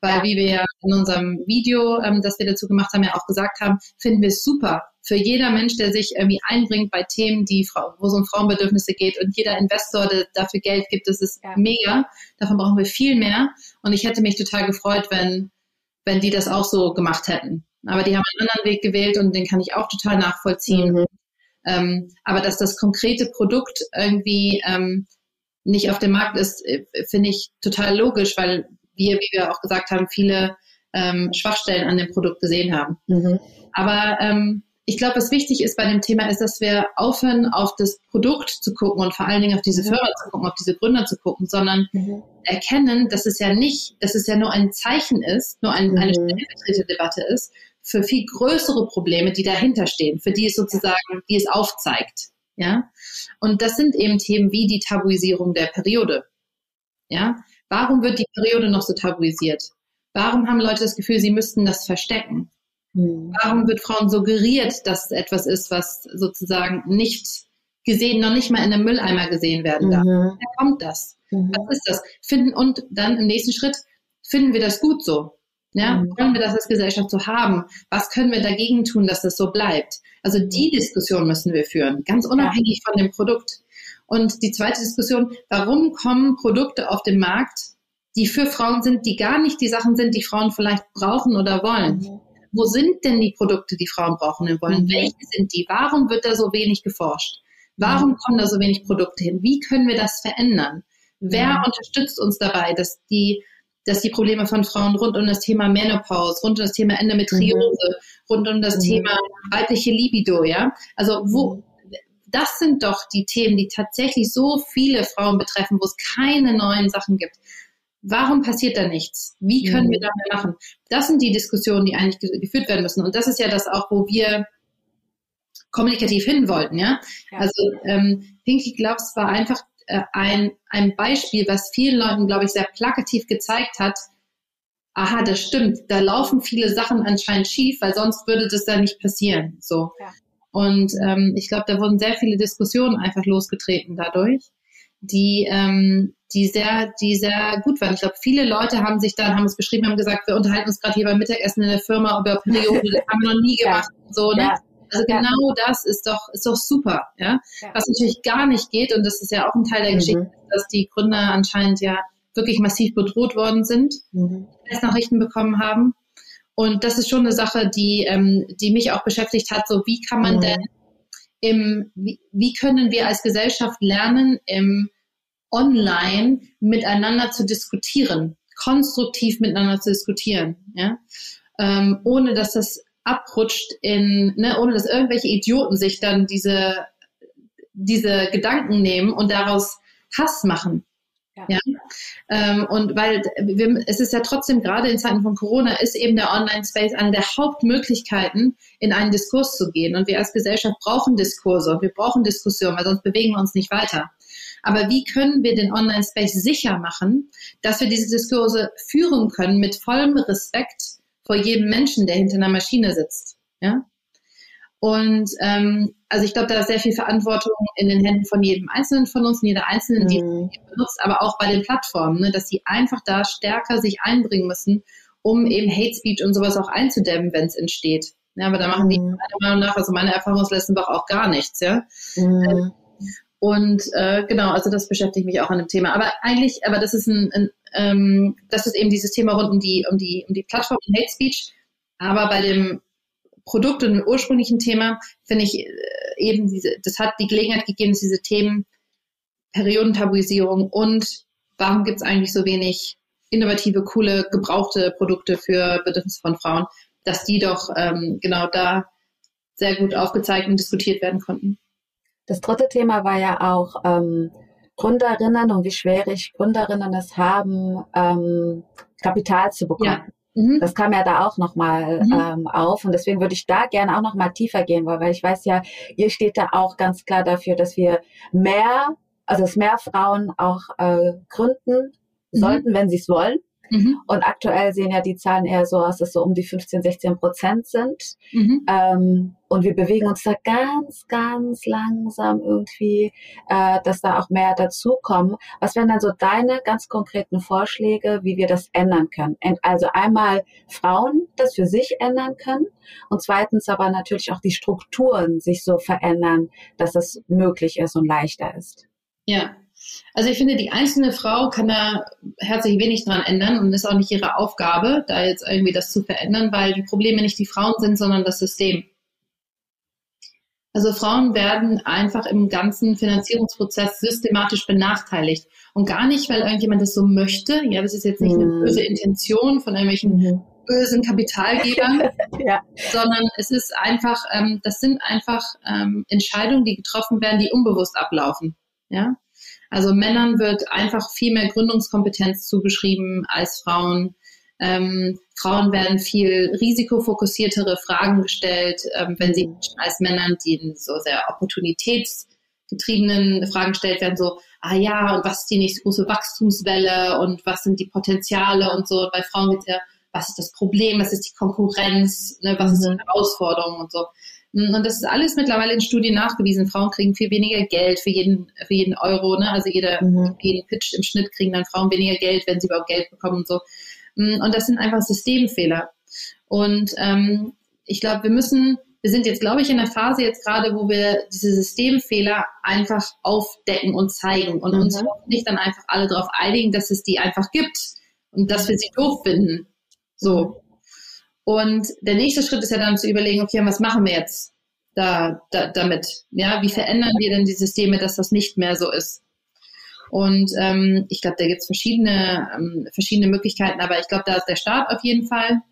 Weil, wie wir ja in unserem Video, ähm, das wir dazu gemacht haben, ja auch gesagt haben, finden wir es super, für jeder Mensch, der sich irgendwie einbringt bei Themen, die wo es um Frauenbedürfnisse geht und jeder Investor, der dafür Geld gibt, das ist ja. mega. Davon brauchen wir viel mehr. Und ich hätte mich total gefreut, wenn, wenn die das auch so gemacht hätten. Aber die haben einen anderen Weg gewählt und den kann ich auch total nachvollziehen. Mhm. Ähm, aber dass das konkrete Produkt irgendwie ähm, nicht auf dem Markt ist, äh, finde ich total logisch, weil wir, wie wir auch gesagt haben, viele ähm, Schwachstellen an dem Produkt gesehen haben. Mhm. Aber ähm, ich glaube, was wichtig ist bei dem Thema ist, dass wir aufhören, auf das Produkt zu gucken und vor allen Dingen auf diese mhm. Firma zu gucken, auf diese Gründer zu gucken, sondern mhm. erkennen, dass es ja nicht, dass es ja nur ein Zeichen ist, nur ein, mhm. eine stellvertretende Debatte ist für viel größere Probleme, die dahinter stehen, für die es sozusagen, die es aufzeigt. Ja, und das sind eben Themen wie die Tabuisierung der Periode. Ja, warum wird die Periode noch so tabuisiert? Warum haben Leute das Gefühl, sie müssten das verstecken? Mhm. Warum wird Frauen suggeriert, dass es etwas ist, was sozusagen nicht gesehen, noch nicht mal in einem Mülleimer gesehen werden darf? Mhm. Woher kommt das? Mhm. Was ist das? Finden und dann im nächsten Schritt finden wir das gut so? Ja, mhm. wollen wir das als Gesellschaft so haben? Was können wir dagegen tun, dass das so bleibt? Also die mhm. Diskussion müssen wir führen, ganz unabhängig ja. von dem Produkt. Und die zweite Diskussion, warum kommen Produkte auf den Markt, die für Frauen sind, die gar nicht die Sachen sind, die Frauen vielleicht brauchen oder wollen? Mhm wo sind denn die Produkte, die Frauen brauchen und wollen? Mhm. Welche sind die? Warum wird da so wenig geforscht? Warum mhm. kommen da so wenig Produkte hin? Wie können wir das verändern? Wer mhm. unterstützt uns dabei, dass die, dass die Probleme von Frauen rund um das Thema Menopause, rund um das Thema Endometriose, mhm. rund um das mhm. Thema weibliche Libido, ja? Also wo, mhm. das sind doch die Themen, die tatsächlich so viele Frauen betreffen, wo es keine neuen Sachen gibt. Warum passiert da nichts? Wie können mhm. wir da mehr machen? Das sind die Diskussionen, die eigentlich geführt werden müssen. Und das ist ja das auch, wo wir kommunikativ hin wollten, ja. ja. Also ähm, Pinky Gloves war einfach äh, ein, ein Beispiel, was vielen Leuten, glaube ich, sehr plakativ gezeigt hat, aha, das stimmt, da laufen viele Sachen anscheinend schief, weil sonst würde das da nicht passieren. So. Ja. Und ähm, ich glaube, da wurden sehr viele Diskussionen einfach losgetreten dadurch die, ähm, die sehr, die sehr gut waren. Ich glaube, viele Leute haben sich dann, haben es beschrieben, haben gesagt, wir unterhalten uns gerade hier beim Mittagessen in der Firma über Periode, <laughs> das haben wir noch nie gemacht. Ja. So, ne? Ja. Also genau das ist doch, ist doch super, ja? ja? Was natürlich gar nicht geht, und das ist ja auch ein Teil der mhm. Geschichte, dass die Gründer anscheinend ja wirklich massiv bedroht worden sind, mhm. Nachrichten bekommen haben. Und das ist schon eine Sache, die, ähm, die mich auch beschäftigt hat. So, wie kann man mhm. denn im, wie, wie können wir als Gesellschaft lernen, im Online miteinander zu diskutieren, konstruktiv miteinander zu diskutieren, ja, ähm, ohne dass das abrutscht in, ne, ohne dass irgendwelche Idioten sich dann diese, diese Gedanken nehmen und daraus Hass machen. Ja. Ähm, und weil wir, es ist ja trotzdem gerade in Zeiten von Corona ist eben der Online-Space eine der Hauptmöglichkeiten, in einen Diskurs zu gehen. Und wir als Gesellschaft brauchen Diskurse und wir brauchen Diskussionen, weil sonst bewegen wir uns nicht weiter. Aber wie können wir den Online-Space sicher machen, dass wir diese Diskurse führen können mit vollem Respekt vor jedem Menschen, der hinter einer Maschine sitzt? Ja? Und ähm, also ich glaube, da ist sehr viel Verantwortung in den Händen von jedem Einzelnen von uns, jeder Einzelnen, die mhm. es benutzt, aber auch bei den Plattformen, ne, dass sie einfach da stärker sich einbringen müssen, um eben Hate Speech und sowas auch einzudämmen, wenn es entsteht. Ja, aber da machen die mhm. meiner Meinung nach, also meine Erfahrung aus Lessenbach auch gar nichts, ja. Mhm. Und äh, genau, also das beschäftigt mich auch an dem Thema. Aber eigentlich, aber das ist ein, ein ähm, das ist eben dieses Thema rund um die, um die, um die Plattform Hate Speech. Aber bei dem Produkt und dem ursprünglichen Thema finde ich äh, eben diese, das hat die Gelegenheit gegeben, dass diese Themen Periodentabuisierung und warum gibt es eigentlich so wenig innovative, coole, gebrauchte Produkte für Bedürfnisse von Frauen, dass die doch ähm, genau da sehr gut aufgezeigt und diskutiert werden konnten. Das dritte Thema war ja auch ähm, Gründerinnen und wie schwierig Gründerinnen es haben, ähm, Kapital zu bekommen. Ja. Mhm. Das kam ja da auch nochmal mhm. ähm, auf und deswegen würde ich da gerne auch nochmal tiefer gehen, weil, weil ich weiß ja, ihr steht da auch ganz klar dafür, dass wir mehr, also dass mehr Frauen auch äh, gründen mhm. sollten, wenn sie es wollen. Mhm. Und aktuell sehen ja die Zahlen eher so aus, dass so um die 15, 16 Prozent sind. Mhm. Ähm, und wir bewegen uns da ganz, ganz langsam irgendwie, äh, dass da auch mehr dazukommen. Was wären dann so deine ganz konkreten Vorschläge, wie wir das ändern können? Also einmal Frauen das für sich ändern können und zweitens aber natürlich auch die Strukturen sich so verändern, dass es möglich ist und leichter ist. Ja, also ich finde, die einzelne Frau kann da herzlich wenig dran ändern und ist auch nicht ihre Aufgabe, da jetzt irgendwie das zu verändern, weil die Probleme nicht die Frauen sind, sondern das System. Also Frauen werden einfach im ganzen Finanzierungsprozess systematisch benachteiligt. Und gar nicht, weil irgendjemand das so möchte. Ja, das ist jetzt nicht eine mhm. böse Intention von irgendwelchen mhm. bösen Kapitalgebern, <laughs> ja. sondern es ist einfach, ähm, das sind einfach ähm, Entscheidungen, die getroffen werden, die unbewusst ablaufen. Ja, also Männern wird einfach viel mehr Gründungskompetenz zugeschrieben als Frauen. Ähm, Frauen werden viel risikofokussiertere Fragen gestellt, ähm, wenn sie als Männern, die so sehr opportunitätsgetriebenen Fragen gestellt werden, so, ah ja, und was ist die nächste große Wachstumswelle und was sind die Potenziale und so. Und bei Frauen geht es ja, was ist das Problem, was ist die Konkurrenz, ne, was ist die mhm. Herausforderung und so. Mm, und das ist alles mittlerweile in Studien nachgewiesen. Frauen kriegen viel weniger Geld für jeden, für jeden Euro. Ne? Also jeder, mhm. jeden Pitch im Schnitt kriegen dann Frauen weniger Geld, wenn sie überhaupt Geld bekommen und so. Mm, und das sind einfach Systemfehler. Und ähm, ich glaube, wir müssen, wir sind jetzt, glaube ich, in der Phase jetzt gerade, wo wir diese Systemfehler einfach aufdecken und zeigen und mhm. uns nicht dann einfach alle darauf einigen, dass es die einfach gibt und dass wir sie doof finden. So. Und der nächste Schritt ist ja dann zu überlegen, okay, was machen wir jetzt da, da, damit? Ja, wie verändern wir denn die Systeme, dass das nicht mehr so ist? Und ähm, ich glaube, da gibt es verschiedene, ähm, verschiedene Möglichkeiten, aber ich glaube, da ist der Staat auf jeden Fall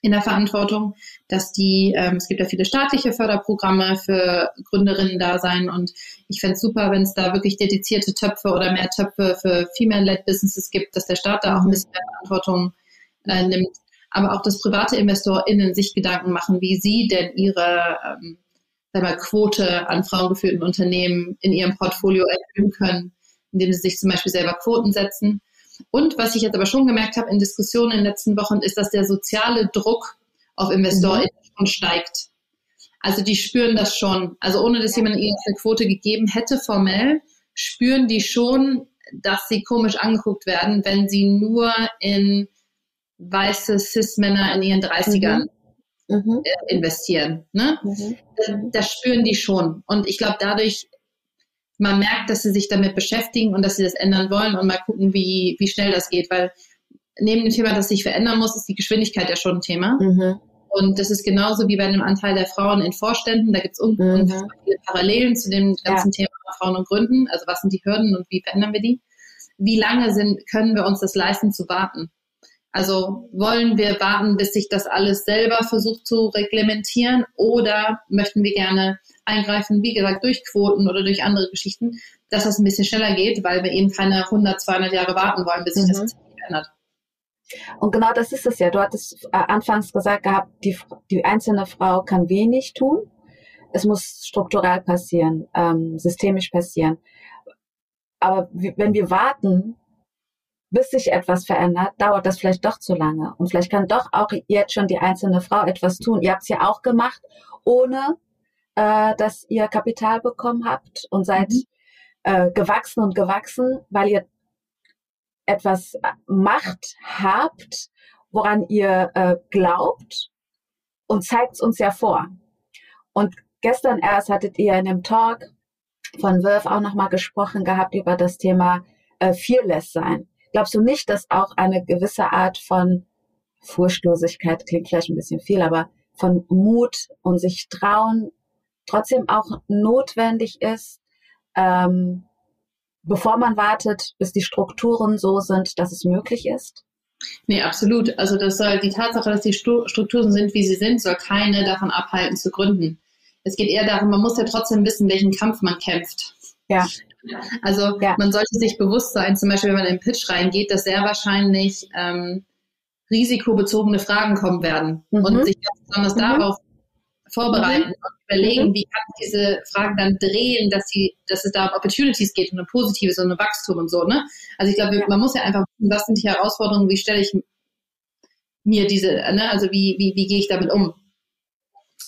in der Verantwortung, dass die, ähm, es gibt ja viele staatliche Förderprogramme für Gründerinnen da sein und ich fände es super, wenn es da wirklich dedizierte Töpfe oder mehr Töpfe für Female-led Businesses gibt, dass der Staat da auch ein bisschen mehr Verantwortung äh, nimmt aber auch, dass private InvestorInnen sich Gedanken machen, wie sie denn ihre ähm, mal, Quote an frauengeführten Unternehmen in ihrem Portfolio erhöhen können, indem sie sich zum Beispiel selber Quoten setzen. Und was ich jetzt aber schon gemerkt habe in Diskussionen in den letzten Wochen, ist, dass der soziale Druck auf InvestorInnen mhm. schon steigt. Also die spüren das schon. Also ohne dass jemand ihnen eine Quote gegeben hätte, formell, spüren die schon, dass sie komisch angeguckt werden, wenn sie nur in weiße Cis-Männer in ihren 30ern mhm. mhm. Äh, investieren. Ne? Mhm. Das, das, spüren die schon. Und ich glaube, dadurch, man merkt, dass sie sich damit beschäftigen und dass sie das ändern wollen und mal gucken, wie, wie schnell das geht. Weil neben dem Thema, das sich verändern muss, ist die Geschwindigkeit ja schon ein Thema. Mhm. Und das ist genauso wie bei dem Anteil der Frauen in Vorständen. Da gibt es mhm. viele Parallelen zu dem ganzen ja. Thema Frauen und Gründen. Also was sind die Hürden und wie verändern wir die? Wie lange sind, können wir uns das leisten zu warten? Also wollen wir warten, bis sich das alles selber versucht zu reglementieren oder möchten wir gerne eingreifen, wie gesagt, durch Quoten oder durch andere Geschichten, dass das ein bisschen schneller geht, weil wir eben keine 100, 200 Jahre warten wollen, bis sich mhm. das ändert. Und genau das ist es ja. Du hattest äh, anfangs gesagt gehabt, die, die einzelne Frau kann wenig tun. Es muss strukturell passieren, ähm, systemisch passieren. Aber wenn wir warten, bis sich etwas verändert, dauert das vielleicht doch zu lange. Und vielleicht kann doch auch jetzt schon die einzelne Frau etwas tun. Ihr habt es ja auch gemacht, ohne äh, dass ihr Kapital bekommen habt und seid mhm. äh, gewachsen und gewachsen, weil ihr etwas Macht habt, woran ihr äh, glaubt und zeigt es uns ja vor. Und gestern erst hattet ihr in dem Talk von Wirf auch nochmal gesprochen gehabt über das Thema äh, Fearless sein. Glaubst du nicht, dass auch eine gewisse Art von Furchtlosigkeit klingt vielleicht ein bisschen viel, aber von Mut und sich trauen trotzdem auch notwendig ist, ähm, bevor man wartet, bis die Strukturen so sind, dass es möglich ist? Nee, absolut. Also das soll die Tatsache, dass die Strukturen sind, wie sie sind, soll keine davon abhalten zu gründen. Es geht eher darum, man muss ja trotzdem wissen, welchen Kampf man kämpft. Ja. Also ja. man sollte sich bewusst sein, zum Beispiel wenn man in den Pitch reingeht, dass sehr wahrscheinlich ähm, risikobezogene Fragen kommen werden mhm. und sich ganz besonders mhm. darauf vorbereiten mhm. und überlegen, mhm. wie kann ich diese Fragen dann drehen, dass sie, dass es da um Opportunities geht und um Positives und um Wachstum und so, ne? Also ich glaube, ja. man muss ja einfach wissen, was sind die Herausforderungen, wie stelle ich mir diese, ne? Also wie, wie, wie gehe ich damit um?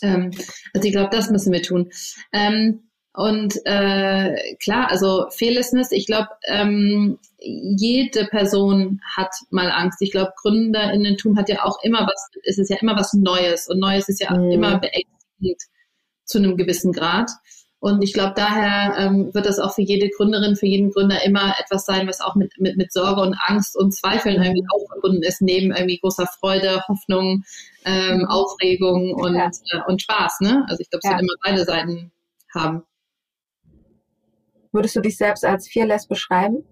Ähm, also ich glaube, das müssen wir tun. Ähm, und äh, klar, also Fearlessness, ich glaube, ähm, jede Person hat mal Angst. Ich glaube, Gründerinnentum hat ja auch immer was, es ist ja immer was Neues und Neues ist ja mhm. immer beängstigend zu einem gewissen Grad. Und ich glaube, daher ähm, wird das auch für jede Gründerin, für jeden Gründer immer etwas sein, was auch mit, mit, mit Sorge und Angst und Zweifeln mhm. irgendwie auch verbunden ist, neben irgendwie großer Freude, Hoffnung, ähm, mhm. Aufregung und, ja. äh, und Spaß. Ne? Also ich glaube, es ja. wird immer beide Seiten haben. Würdest du dich selbst als fearless beschreiben?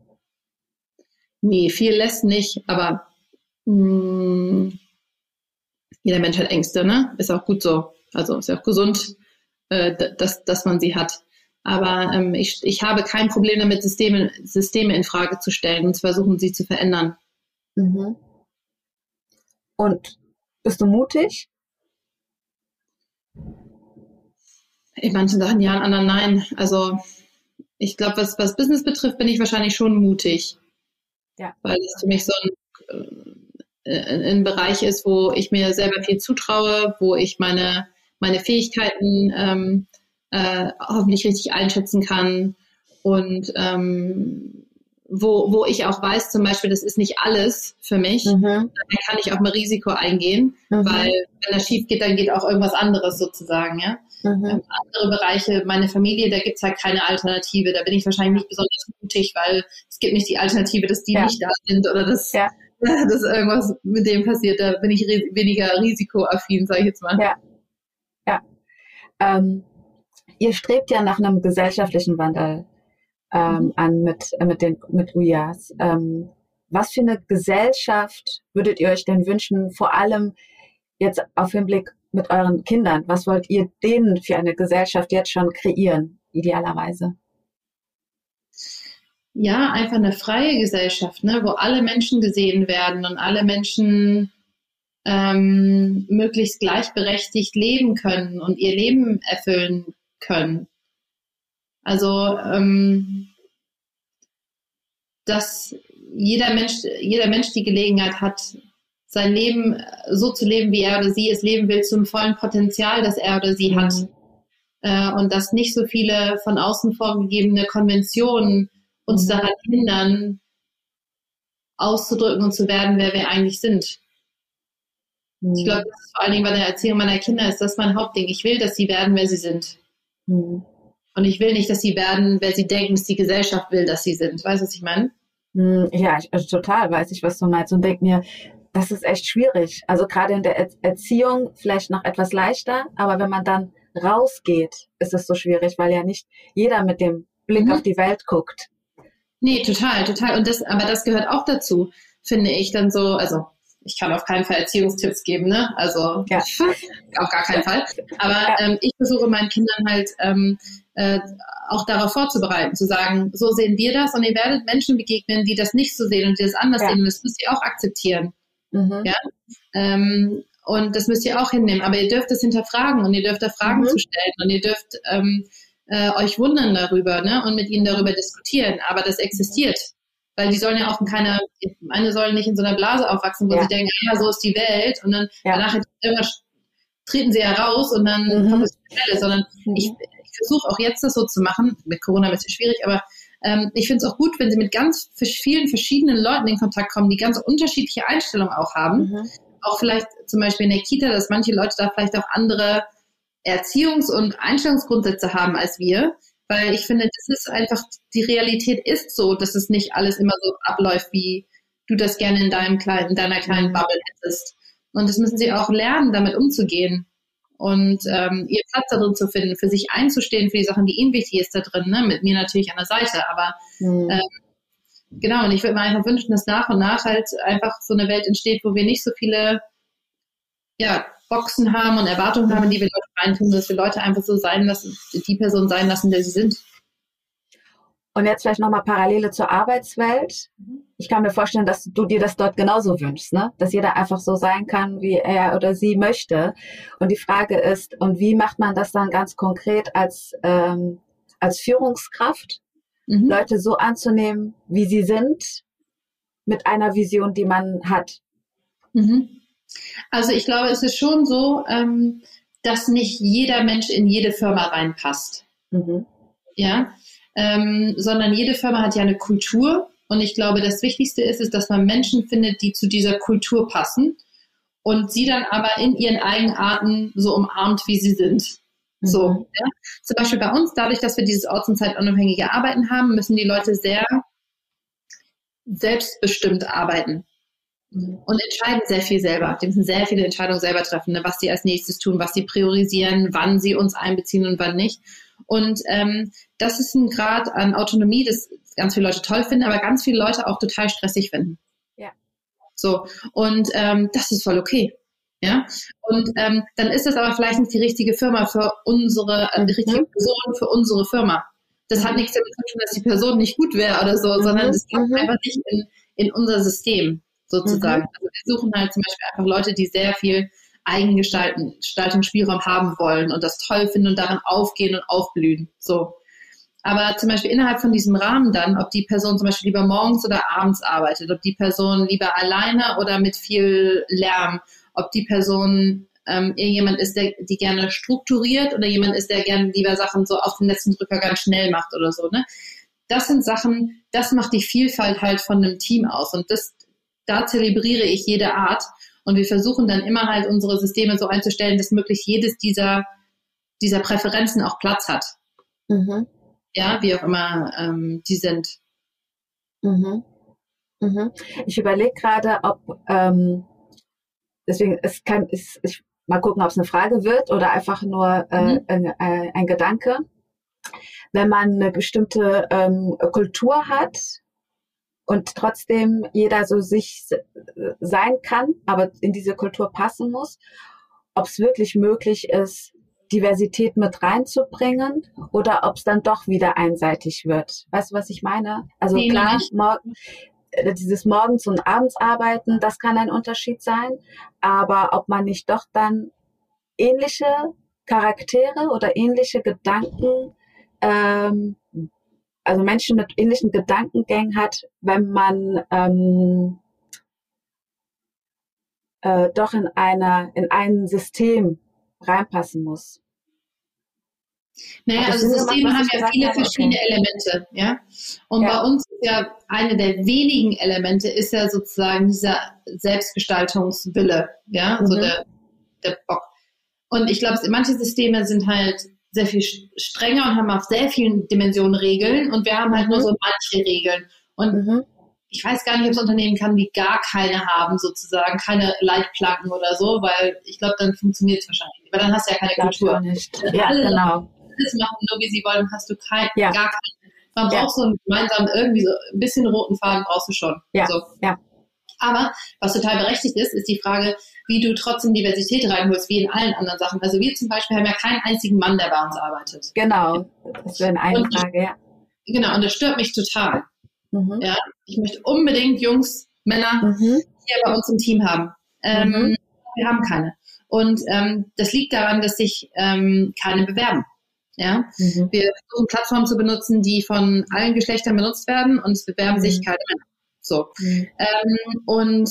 Nee, fearless nicht, aber mh, mm, jeder Mensch hat Ängste, ne? Ist auch gut so. Also ist ja auch gesund, äh, dass, dass man sie hat. Aber ähm, ich, ich habe kein Problem damit, Systeme, Systeme in Frage zu stellen und zu versuchen, sie zu verändern. Mhm. Und bist du mutig? In manchen Sachen ja, in anderen nein. Also ich glaube, was, was Business betrifft, bin ich wahrscheinlich schon mutig. Ja. Weil es für mich so ein, äh, ein Bereich ist, wo ich mir selber viel zutraue, wo ich meine, meine Fähigkeiten ähm, äh, hoffentlich richtig einschätzen kann und ähm, wo, wo ich auch weiß, zum Beispiel, das ist nicht alles für mich, mhm. dann kann ich auch mal Risiko eingehen, mhm. weil wenn das schief geht, dann geht auch irgendwas anderes sozusagen, ja. Mhm. Ähm, andere Bereiche, meine Familie, da gibt's halt keine Alternative. Da bin ich wahrscheinlich nicht besonders mutig, weil es gibt nicht die Alternative, dass die ja. nicht da sind oder dass, ja. <laughs> dass irgendwas mit dem passiert. Da bin ich weniger risikoaffin, sage ich jetzt mal. Ja. Ja. Ähm, ihr strebt ja nach einem gesellschaftlichen Wandel ähm, an mit, mit den mit UJAs. Ähm, was für eine Gesellschaft würdet ihr euch denn wünschen, vor allem jetzt auf Hinblick mit euren Kindern? Was wollt ihr denen für eine Gesellschaft jetzt schon kreieren, idealerweise? Ja, einfach eine freie Gesellschaft, ne, wo alle Menschen gesehen werden und alle Menschen ähm, möglichst gleichberechtigt leben können und ihr Leben erfüllen können. Also ähm, dass jeder Mensch, jeder Mensch die Gelegenheit hat, sein Leben so zu leben, wie er oder sie es leben will, zum vollen Potenzial, das er oder sie hat. Mhm. Äh, und dass nicht so viele von außen vorgegebene Konventionen uns mhm. daran hindern, auszudrücken und zu werden, wer wir eigentlich sind. Mhm. Ich glaube, vor allen Dingen bei der Erziehung meiner Kinder ist das mein Hauptding. Ich will, dass sie werden, wer sie sind. Mhm. Und ich will nicht, dass sie werden, wer sie denken, dass die Gesellschaft will, dass sie sind. Weißt du, was ich meine? Mhm. Ja, ich, also total weiß ich, was du meinst und denke mir, das ist echt schwierig. Also gerade in der Erziehung vielleicht noch etwas leichter, aber wenn man dann rausgeht, ist es so schwierig, weil ja nicht jeder mit dem Blick mhm. auf die Welt guckt. Nee, total, total. Und das, aber das gehört auch dazu, finde ich dann so, also ich kann auf keinen Fall Erziehungstipps geben, ne? Also ja. <laughs> auf gar keinen Fall. Aber ja. ähm, ich versuche meinen Kindern halt ähm, äh, auch darauf vorzubereiten, zu sagen, so sehen wir das und ihr werdet Menschen begegnen, die das nicht so sehen und die das anders ja. sehen. Und das müsst ihr auch akzeptieren. Mhm. Ja? Ähm, und das müsst ihr auch hinnehmen. Aber ihr dürft es hinterfragen und ihr dürft da Fragen mhm. zu stellen und ihr dürft ähm, äh, euch wundern darüber ne? und mit ihnen darüber diskutieren. Aber das existiert. Weil die sollen ja auch in keiner, meine sollen nicht in so einer Blase aufwachsen, wo ja. sie denken, ja, so ist die Welt. Und dann ja. danach immer treten sie ja raus und dann mhm. kommt es Stelle. Sondern mhm. ich, ich versuche auch jetzt das so zu machen. Mit Corona ein bisschen schwierig, aber ähm, ich finde es auch gut, wenn sie mit ganz vielen verschiedenen Leuten in Kontakt kommen, die ganz unterschiedliche Einstellungen auch haben. Mhm. Auch vielleicht zum Beispiel in der Kita, dass manche Leute da vielleicht auch andere Erziehungs- und Einstellungsgrundsätze haben als wir. Weil ich finde, das ist einfach, die Realität ist so, dass es nicht alles immer so abläuft, wie du das gerne in deinem kleinen, in deiner kleinen mhm. Bubble hättest. Und das müssen sie auch lernen, damit umzugehen und ähm, ihr Platz da drin zu finden, für sich einzustehen, für die Sachen, die ihnen wichtig ist da drin, ne? mit mir natürlich an der Seite, aber mhm. ähm, genau, und ich würde mir einfach wünschen, dass nach und nach halt einfach so eine Welt entsteht, wo wir nicht so viele ja, Boxen haben und Erwartungen haben, die wir Leute reintun, dass wir Leute einfach so sein lassen, die Person sein lassen, der sie sind. Und jetzt vielleicht nochmal Parallele zur Arbeitswelt. Ich kann mir vorstellen, dass du dir das dort genauso wünschst, ne? dass jeder einfach so sein kann, wie er oder sie möchte. Und die Frage ist, und wie macht man das dann ganz konkret als, ähm, als Führungskraft, mhm. Leute so anzunehmen, wie sie sind, mit einer Vision, die man hat? Mhm. Also ich glaube, es ist schon so, ähm, dass nicht jeder Mensch in jede Firma reinpasst. Mhm. Ja, ähm, sondern jede Firma hat ja eine Kultur. Und ich glaube, das Wichtigste ist, ist, dass man Menschen findet, die zu dieser Kultur passen und sie dann aber in ihren Eigenarten so umarmt, wie sie sind. Mhm. So, ja? Zum Beispiel bei uns, dadurch, dass wir dieses orts- und zeitunabhängige Arbeiten haben, müssen die Leute sehr selbstbestimmt arbeiten. Und entscheiden sehr viel selber. Die müssen sehr viele Entscheidungen selber treffen, ne? was sie als nächstes tun, was sie priorisieren, wann sie uns einbeziehen und wann nicht. Und ähm, das ist ein Grad an Autonomie, das ganz viele Leute toll finden, aber ganz viele Leute auch total stressig finden. Ja. So, und ähm, das ist voll okay. Ja, und ähm, dann ist das aber vielleicht nicht die richtige Firma für unsere, äh, die richtige mhm. Person für unsere Firma. Das hat mhm. nichts damit zu tun, dass die Person nicht gut wäre oder so, mhm. sondern es passt mhm. einfach nicht in, in unser System sozusagen. Mhm. Also wir suchen halt zum Beispiel einfach Leute, die sehr viel Eigengestaltungsspielraum haben wollen und das toll finden und daran aufgehen und aufblühen. So. Aber zum Beispiel innerhalb von diesem Rahmen dann, ob die Person zum Beispiel lieber morgens oder abends arbeitet, ob die Person lieber alleine oder mit viel Lärm, ob die Person ähm, jemand ist, der die gerne strukturiert oder jemand ist, der gerne lieber Sachen so auf den letzten Drücker ganz schnell macht oder so. Ne? Das sind Sachen, das macht die Vielfalt halt von einem Team aus und das, da zelebriere ich jede Art und wir versuchen dann immer halt unsere Systeme so einzustellen, dass möglichst jedes dieser, dieser Präferenzen auch Platz hat. Mhm. Ja, wie auch immer ähm, die sind. Mhm. Mhm. Ich überlege gerade, ob ähm, deswegen es kann ist, ich mal gucken, ob es eine Frage wird oder einfach nur äh, mhm. ein, äh, ein, Gedanke. Wenn man eine bestimmte ähm, Kultur hat, und trotzdem jeder so sich sein kann, aber in diese Kultur passen muss, ob es wirklich möglich ist, Diversität mit reinzubringen oder ob es dann doch wieder einseitig wird. Weißt du, was ich meine? Also nee, klar, morgen, äh, dieses Morgens- und Abendsarbeiten, das kann ein Unterschied sein, aber ob man nicht doch dann ähnliche Charaktere oder ähnliche Gedanken ähm, also Menschen mit ähnlichen Gedankengängen hat, wenn man ähm, äh, doch in einer in ein System reinpassen muss. Naja, also Systeme haben ja viele verschiedene okay. Elemente, ja. Und ja. bei uns ist ja eine der wenigen Elemente ist ja sozusagen dieser Selbstgestaltungswille, ja, mhm. so der, der Bock. Und ich glaube, manche Systeme sind halt sehr viel strenger und haben auf sehr vielen Dimensionen Regeln und wir haben halt mhm. nur so manche Regeln. Und mhm. ich weiß gar nicht, ob es Unternehmen kann, die gar keine haben, sozusagen, keine Leitplanken oder so, weil ich glaube, dann funktioniert es wahrscheinlich nicht. Weil dann hast du ja keine Kultur. Nicht. Ja, alle genau. Alles machen, nur wie sie wollen, hast du kein, ja. gar keine. Man ja. braucht so einen gemeinsamen, irgendwie so ein bisschen roten Faden brauchst du schon. Ja. So. ja. Aber was total berechtigt ist, ist die Frage, wie du trotzdem Diversität reinholst, wie in allen anderen Sachen. Also wir zum Beispiel haben ja keinen einzigen Mann, der bei uns arbeitet. Genau, das wäre eine und, Frage, ja. Genau, und das stört mich total. Mhm. Ja, ich möchte unbedingt Jungs, Männer mhm. hier bei uns im Team haben. Ähm, mhm. Wir haben keine. Und ähm, das liegt daran, dass sich ähm, keine bewerben. Ja, mhm. wir versuchen Plattformen zu benutzen, die von allen Geschlechtern benutzt werden und es bewerben sich mhm. keine Männer. So. Mhm. Ähm, und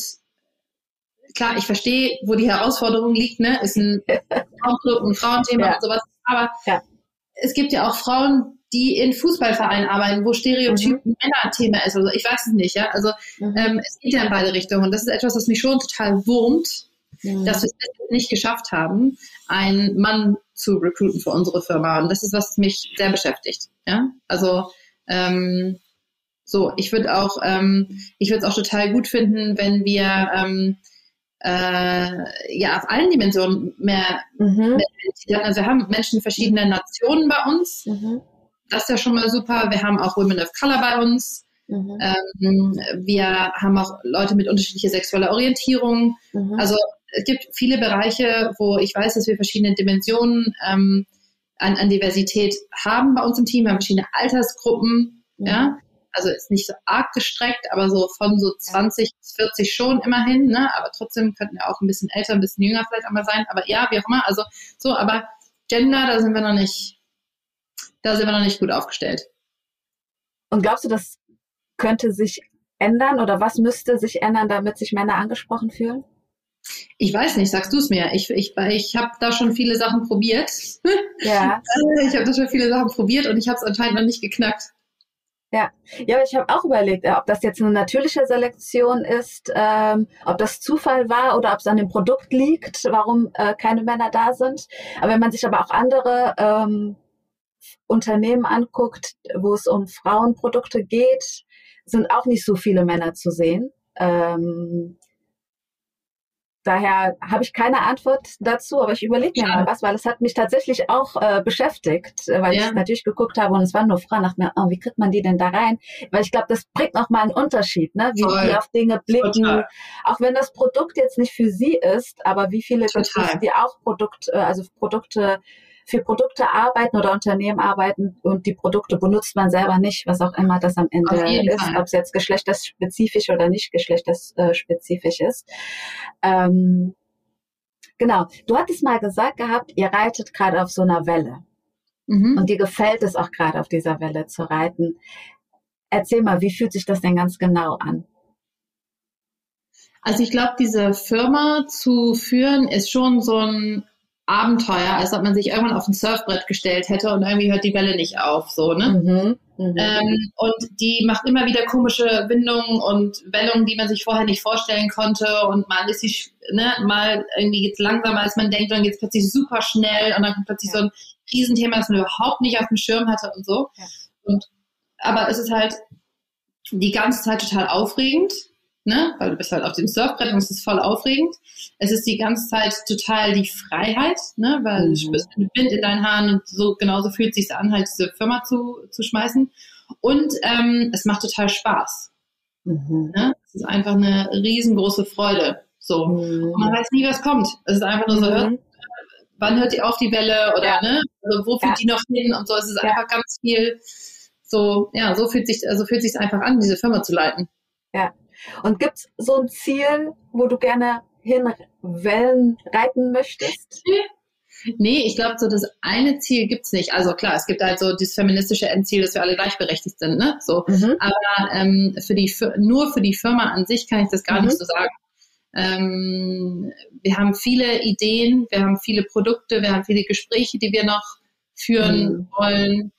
klar, ich verstehe, wo die Herausforderung liegt, ne? Ist ein Frauenclub, ein Frauenthema ja. und sowas. Aber ja. es gibt ja auch Frauen, die in Fußballvereinen arbeiten, wo Stereotypen mhm. Männer-Thema ist. Also ich weiß es nicht, ja. Also mhm. ähm, es geht ja in beide Richtungen. Und das ist etwas, was mich schon total wurmt, mhm. dass wir es nicht geschafft haben, einen Mann zu recruiten für unsere Firma. Und das ist, was mich sehr beschäftigt. Ja. Also ähm, so, ich würde auch, ähm, ich würde es auch total gut finden, wenn wir ähm, äh, ja auf allen Dimensionen mehr, mhm. mehr Also wir haben Menschen verschiedener Nationen bei uns. Mhm. Das ist ja schon mal super. Wir haben auch Women of Color bei uns. Mhm. Ähm, wir haben auch Leute mit unterschiedlicher sexueller Orientierung. Mhm. Also es gibt viele Bereiche, wo ich weiß, dass wir verschiedene Dimensionen ähm, an, an Diversität haben bei uns im Team. Wir haben verschiedene Altersgruppen. Ja, mhm also ist nicht so arg gestreckt, aber so von so 20 bis 40 schon immerhin, ne? Aber trotzdem könnten wir auch ein bisschen älter, ein bisschen jünger vielleicht einmal sein. Aber ja, wie auch immer. Also so, aber Gender, da sind wir noch nicht, da sind wir noch nicht gut aufgestellt. Und glaubst du, das könnte sich ändern oder was müsste sich ändern, damit sich Männer angesprochen fühlen? Ich weiß nicht, sagst du es mir. Ich, ich, ich habe da schon viele Sachen probiert. Ja. <laughs> ich habe da schon viele Sachen probiert und ich habe es anscheinend noch nicht geknackt. Ja, ja, ich habe auch überlegt, ob das jetzt eine natürliche Selektion ist, ähm, ob das Zufall war oder ob es an dem Produkt liegt, warum äh, keine Männer da sind. Aber wenn man sich aber auch andere ähm, Unternehmen anguckt, wo es um Frauenprodukte geht, sind auch nicht so viele Männer zu sehen. Ähm, daher habe ich keine Antwort dazu, aber ich überlege mir ja. mal was, weil es hat mich tatsächlich auch äh, beschäftigt, äh, weil ja. ich natürlich geguckt habe und es waren nur Fragen nach mir, oh, wie kriegt man die denn da rein? Weil ich glaube, das bringt nochmal einen Unterschied, ne? wie Voll. die auf Dinge blicken. Total. Auch wenn das Produkt jetzt nicht für sie ist, aber wie viele die auch Produkt, äh, also Produkte für Produkte arbeiten oder Unternehmen arbeiten und die Produkte benutzt man selber nicht, was auch immer das am Ende ist, ob es jetzt geschlechterspezifisch oder nicht geschlechterspezifisch ist. Ähm, genau, du hattest mal gesagt gehabt, ihr reitet gerade auf so einer Welle. Mhm. Und dir gefällt es auch gerade auf dieser Welle zu reiten. Erzähl mal, wie fühlt sich das denn ganz genau an? Also ich glaube, diese Firma zu führen ist schon so ein Abenteuer, als ob man sich irgendwann auf ein Surfbrett gestellt hätte und irgendwie hört die Welle nicht auf, so, ne? Mhm, mh. ähm, und die macht immer wieder komische Windungen und Wellungen, die man sich vorher nicht vorstellen konnte und mal ist sie, ne, mal irgendwie geht's langsamer, als man denkt, und dann geht's plötzlich super schnell und dann kommt plötzlich ja. so ein Riesenthema, das man überhaupt nicht auf dem Schirm hatte und so. Ja. Und, aber es ist halt die ganze Zeit total aufregend ne? weil du bist halt auf dem Surfbrett und es ist voll aufregend. Es ist die ganze Zeit total die Freiheit, ne? weil mhm. du spürst den Wind in deinen Haaren und so genauso fühlt es sich an, halt diese Firma zu, zu schmeißen. Und ähm, es macht total Spaß. Mhm. Ne? Es ist einfach eine riesengroße Freude. So. Mhm. Und man weiß nie, was kommt. Es ist einfach nur so, hört, mhm. wann hört die auf die Welle oder ja. ne? Also wo führt ja. die noch hin und so. Es ist ja. einfach ganz viel so, ja, so fühlt sich, also fühlt sich einfach an, diese Firma zu leiten. Ja, und gibt es so ein Ziel, wo du gerne hinwellen reiten möchtest? <laughs> Nee, ich glaube, so das eine Ziel gibt's nicht. Also klar, es gibt halt so dieses feministische Endziel, dass wir alle gleichberechtigt sind, ne? So. Mhm. Aber ähm, für die nur für die Firma an sich kann ich das gar mhm. nicht so sagen. Ähm, wir haben viele Ideen, wir haben viele Produkte, wir haben viele Gespräche, die wir noch führen mhm. wollen.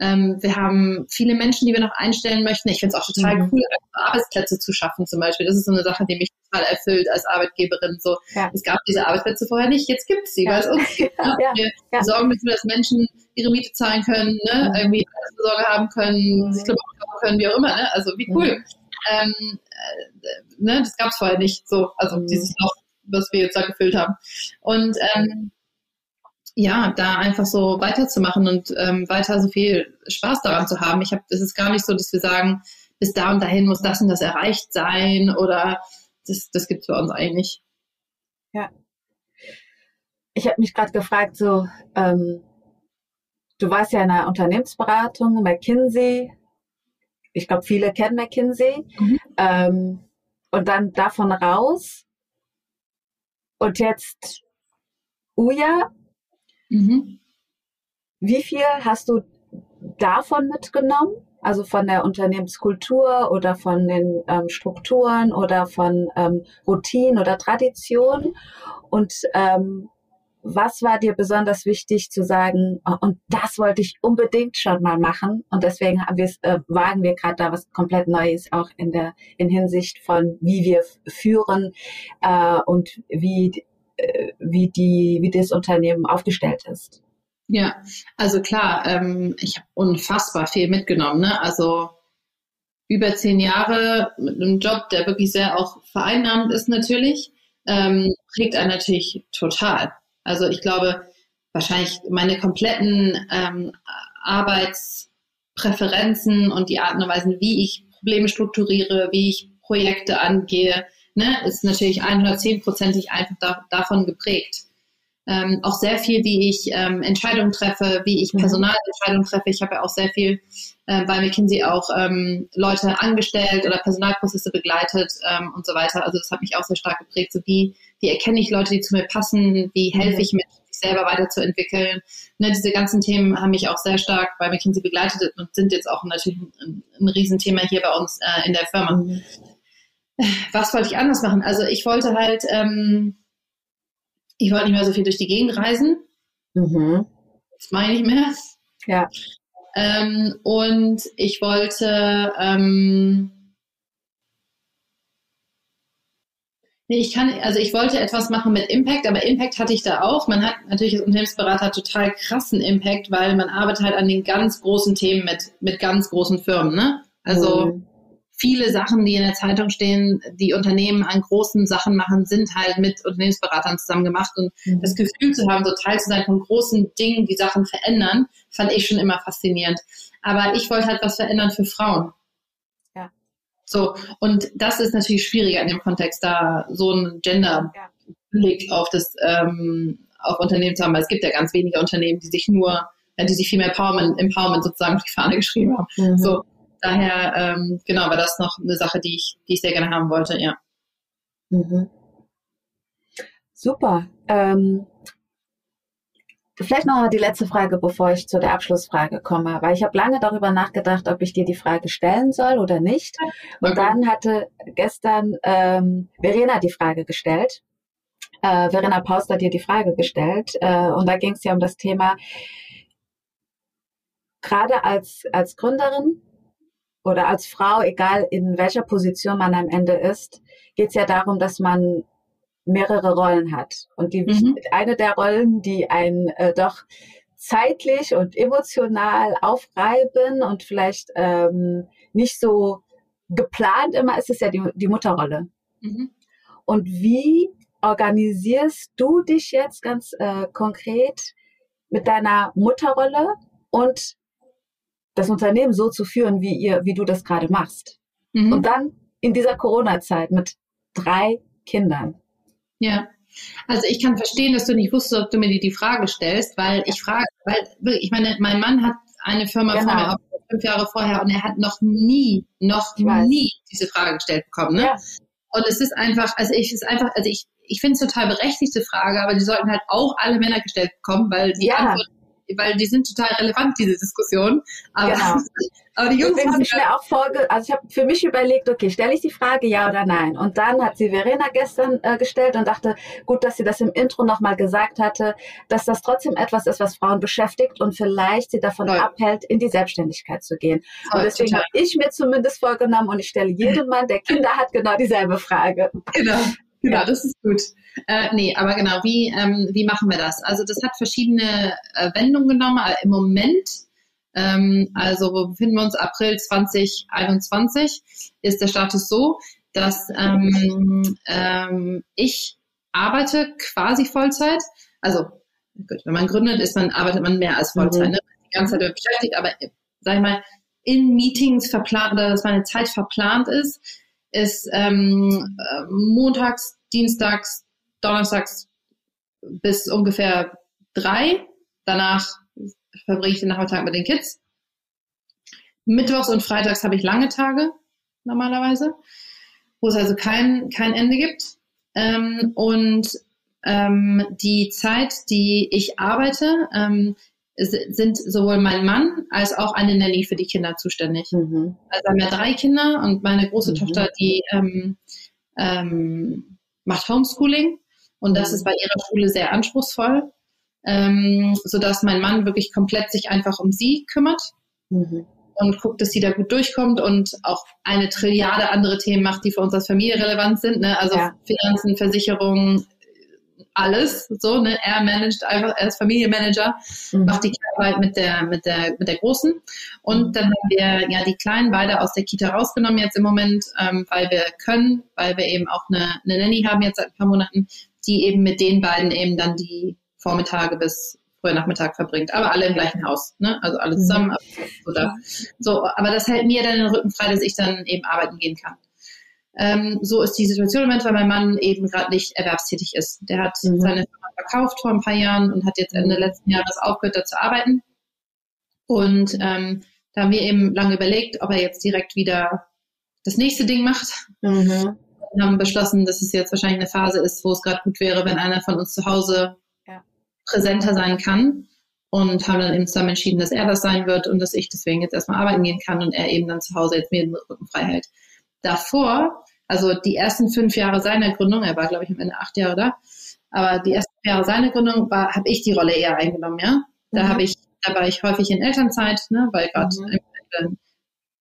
Ähm, wir haben viele Menschen, die wir noch einstellen möchten. Ich finde es auch total mhm. cool, Arbeitsplätze zu schaffen zum Beispiel. Das ist so eine Sache, die mich total erfüllt als Arbeitgeberin. So, ja. Es gab diese Arbeitsplätze vorher nicht, jetzt gibt es sie, ja. weil es uns gibt. Ne? Ja. Wir sorgen dafür, dass Menschen ihre Miete zahlen können, ne? Mhm. irgendwie Sorge haben können, mhm. sich Klamotten kaufen können, wie auch immer. Ne? Also wie cool. Mhm. Ähm, äh, ne? Das gab es vorher nicht. So, also mhm. dieses Loch, was wir jetzt da gefüllt haben. Und ähm, ja, da einfach so weiterzumachen und ähm, weiter so viel Spaß daran zu haben. Ich habe, es ist gar nicht so, dass wir sagen, bis da und dahin muss das und das erreicht sein oder das, das gibt es bei uns eigentlich nicht. Ja. Ich habe mich gerade gefragt, so, ähm, du warst ja in einer Unternehmensberatung, McKinsey. Ich glaube, viele kennen McKinsey. Mhm. Ähm, und dann davon raus. Und jetzt Uja, Mhm. Wie viel hast du davon mitgenommen? Also von der Unternehmenskultur oder von den ähm, Strukturen oder von ähm, Routinen oder Traditionen? Und ähm, was war dir besonders wichtig zu sagen, oh, und das wollte ich unbedingt schon mal machen und deswegen äh, wagen wir gerade da was komplett Neues auch in der in Hinsicht von wie wir führen äh, und wie wie die, wie das Unternehmen aufgestellt ist. Ja, also klar, ähm, ich habe unfassbar viel mitgenommen. Ne? Also über zehn Jahre mit einem Job, der wirklich sehr auch vereinnahmend ist natürlich, ähm, prägt einen natürlich total. Also ich glaube, wahrscheinlich meine kompletten ähm, Arbeitspräferenzen und die Arten und Weisen, wie ich Probleme strukturiere, wie ich Projekte angehe, ne, ist natürlich 110-prozentig einfach da, davon geprägt. Ähm, auch sehr viel, wie ich ähm, Entscheidungen treffe, wie ich mhm. Personalentscheidungen treffe. Ich habe ja auch sehr viel äh, bei McKinsey auch ähm, Leute angestellt oder Personalprozesse begleitet ähm, und so weiter. Also das hat mich auch sehr stark geprägt. So wie, wie erkenne ich Leute, die zu mir passen, wie helfe mhm. ich mit sich selber weiterzuentwickeln. Ne, diese ganzen Themen haben mich auch sehr stark bei McKinsey begleitet und sind jetzt auch natürlich ein, ein Riesenthema hier bei uns äh, in der Firma. Was wollte ich anders machen? Also ich wollte halt, ähm, ich wollte nicht mehr so viel durch die Gegend reisen. Mhm. Das meine ich mehr. Ja. Ähm, und ich wollte, ähm, nee, ich kann, also ich wollte etwas machen mit Impact, aber Impact hatte ich da auch. Man hat natürlich als Unternehmensberater total krassen Impact, weil man arbeitet halt an den ganz großen Themen mit, mit ganz großen Firmen, ne? Also, mhm viele Sachen, die in der Zeitung stehen, die Unternehmen an großen Sachen machen, sind halt mit Unternehmensberatern zusammen gemacht. Und mhm. das Gefühl zu haben, so Teil zu sein von großen Dingen, die Sachen verändern, fand ich schon immer faszinierend. Aber ich wollte halt was verändern für Frauen. Ja. So, und das ist natürlich schwieriger in dem Kontext, da so ein Gender-Blick auf das, ähm, auf Unternehmen zu haben, weil es gibt ja ganz wenige Unternehmen, die sich nur, die sich viel mehr Empowerment, Empowerment sozusagen auf die Fahne geschrieben haben. Mhm. So, daher, ähm, genau, war das noch eine Sache, die ich, die ich sehr gerne haben wollte, ja. Mhm. Super. Ähm, vielleicht noch die letzte Frage, bevor ich zu der Abschlussfrage komme, weil ich habe lange darüber nachgedacht, ob ich dir die Frage stellen soll oder nicht. Und dann hatte gestern ähm, Verena die Frage gestellt. Äh, Verena Paust hat dir die Frage gestellt äh, und da ging es ja um das Thema, gerade als, als Gründerin oder als Frau, egal in welcher Position man am Ende ist, geht es ja darum, dass man mehrere Rollen hat. Und die, mhm. eine der Rollen, die einen äh, doch zeitlich und emotional aufreiben und vielleicht ähm, nicht so geplant immer ist, ist ja die, die Mutterrolle. Mhm. Und wie organisierst du dich jetzt ganz äh, konkret mit deiner Mutterrolle und das Unternehmen so zu führen, wie ihr, wie du das gerade machst? Mhm. Und dann in dieser Corona-Zeit mit drei Kindern. Ja. Also ich kann verstehen, dass du nicht wusstest, ob du mir die, die Frage stellst, weil ich frage, weil ich meine, mein Mann hat eine Firma genau. vor mir fünf Jahre vorher und er hat noch nie, noch nie diese Frage gestellt bekommen. Ne? Ja. Und es ist einfach, also ich ist einfach, also ich, ich finde es total berechtigte Frage, aber die sollten halt auch alle Männer gestellt bekommen, weil die ja. Antwort weil die sind total relevant, diese Diskussion. Aber, genau. <laughs> aber die Jungs haben ich mir auch vorge also ich habe für mich überlegt, okay, stelle ich die Frage ja oder nein? Und dann hat sie Verena gestern äh, gestellt und dachte, gut, dass sie das im Intro nochmal gesagt hatte, dass das trotzdem etwas ist, was Frauen beschäftigt und vielleicht sie davon Toll. abhält, in die Selbstständigkeit zu gehen. Toll, und deswegen habe ich mir zumindest vorgenommen und ich stelle jedem Mann, der Kinder hat, genau dieselbe Frage. Genau. Genau, ja. das ist gut. Äh, nee, aber genau, wie, ähm, wie machen wir das? Also das hat verschiedene äh, Wendungen genommen. Äh, Im Moment, ähm, also wo befinden wir uns, April 2021, ist der Status so, dass ähm, ähm, ich arbeite quasi Vollzeit. Also gut, wenn man gründet, ist man, arbeitet man mehr als Vollzeit. Mhm. Ne? Die ganze Zeit beschäftigt, aber sag ich mal, in Meetings verplant oder dass meine Zeit verplant ist, ist ähm, äh, montags, dienstags, donnerstags bis ungefähr drei. Danach verbringe ich den Nachmittag mit den Kids. Mittwochs und freitags habe ich lange Tage normalerweise, wo es also kein, kein Ende gibt. Ähm, und ähm, die Zeit, die ich arbeite, ähm, sind sowohl mein Mann als auch eine Nanny für die Kinder zuständig. Mhm. Also haben wir drei Kinder und meine große mhm. Tochter, die ähm, ähm, macht Homeschooling und das mhm. ist bei ihrer Schule sehr anspruchsvoll, ähm, sodass mein Mann wirklich komplett sich einfach um sie kümmert mhm. und guckt, dass sie da gut durchkommt und auch eine Trilliarde andere Themen macht, die für uns als Familie relevant sind. Ne? Also ja. Finanzen, Versicherungen, alles. So, ne? Er managt einfach, er ist Familienmanager, mhm. macht die Arbeit mit der, mit der, mit der Großen. Und dann haben wir ja die Kleinen beide aus der Kita rausgenommen jetzt im Moment, ähm, weil wir können, weil wir eben auch eine, eine Nanny haben jetzt seit ein paar Monaten, die eben mit den beiden eben dann die Vormittage bis früher Nachmittag verbringt, aber alle im gleichen Haus, ne? Also alle mhm. zusammen. Mhm. Oder, so, aber das hält mir dann den Rücken frei, dass ich dann eben arbeiten gehen kann. Ähm, so ist die Situation im Moment, weil mein Mann eben gerade nicht erwerbstätig ist. Der hat mhm. seine Firma verkauft vor ein paar Jahren und hat jetzt Ende letzten Jahres aufgehört, da zu arbeiten. Und ähm, da haben wir eben lange überlegt, ob er jetzt direkt wieder das nächste Ding macht. Mhm. Wir haben beschlossen, dass es jetzt wahrscheinlich eine Phase ist, wo es gerade gut wäre, wenn einer von uns zu Hause ja. präsenter sein kann. Und haben dann eben zusammen entschieden, dass er das sein wird und dass ich deswegen jetzt erstmal arbeiten gehen kann und er eben dann zu Hause jetzt mir den Rücken frei hält davor, also die ersten fünf Jahre seiner Gründung, er war, glaube ich, am Ende acht Jahre da, aber die ersten Jahre seiner Gründung war, habe ich die Rolle eher eingenommen, ja. Da mhm. habe ich, da war ich häufig in Elternzeit, ne, weil gerade mhm. ein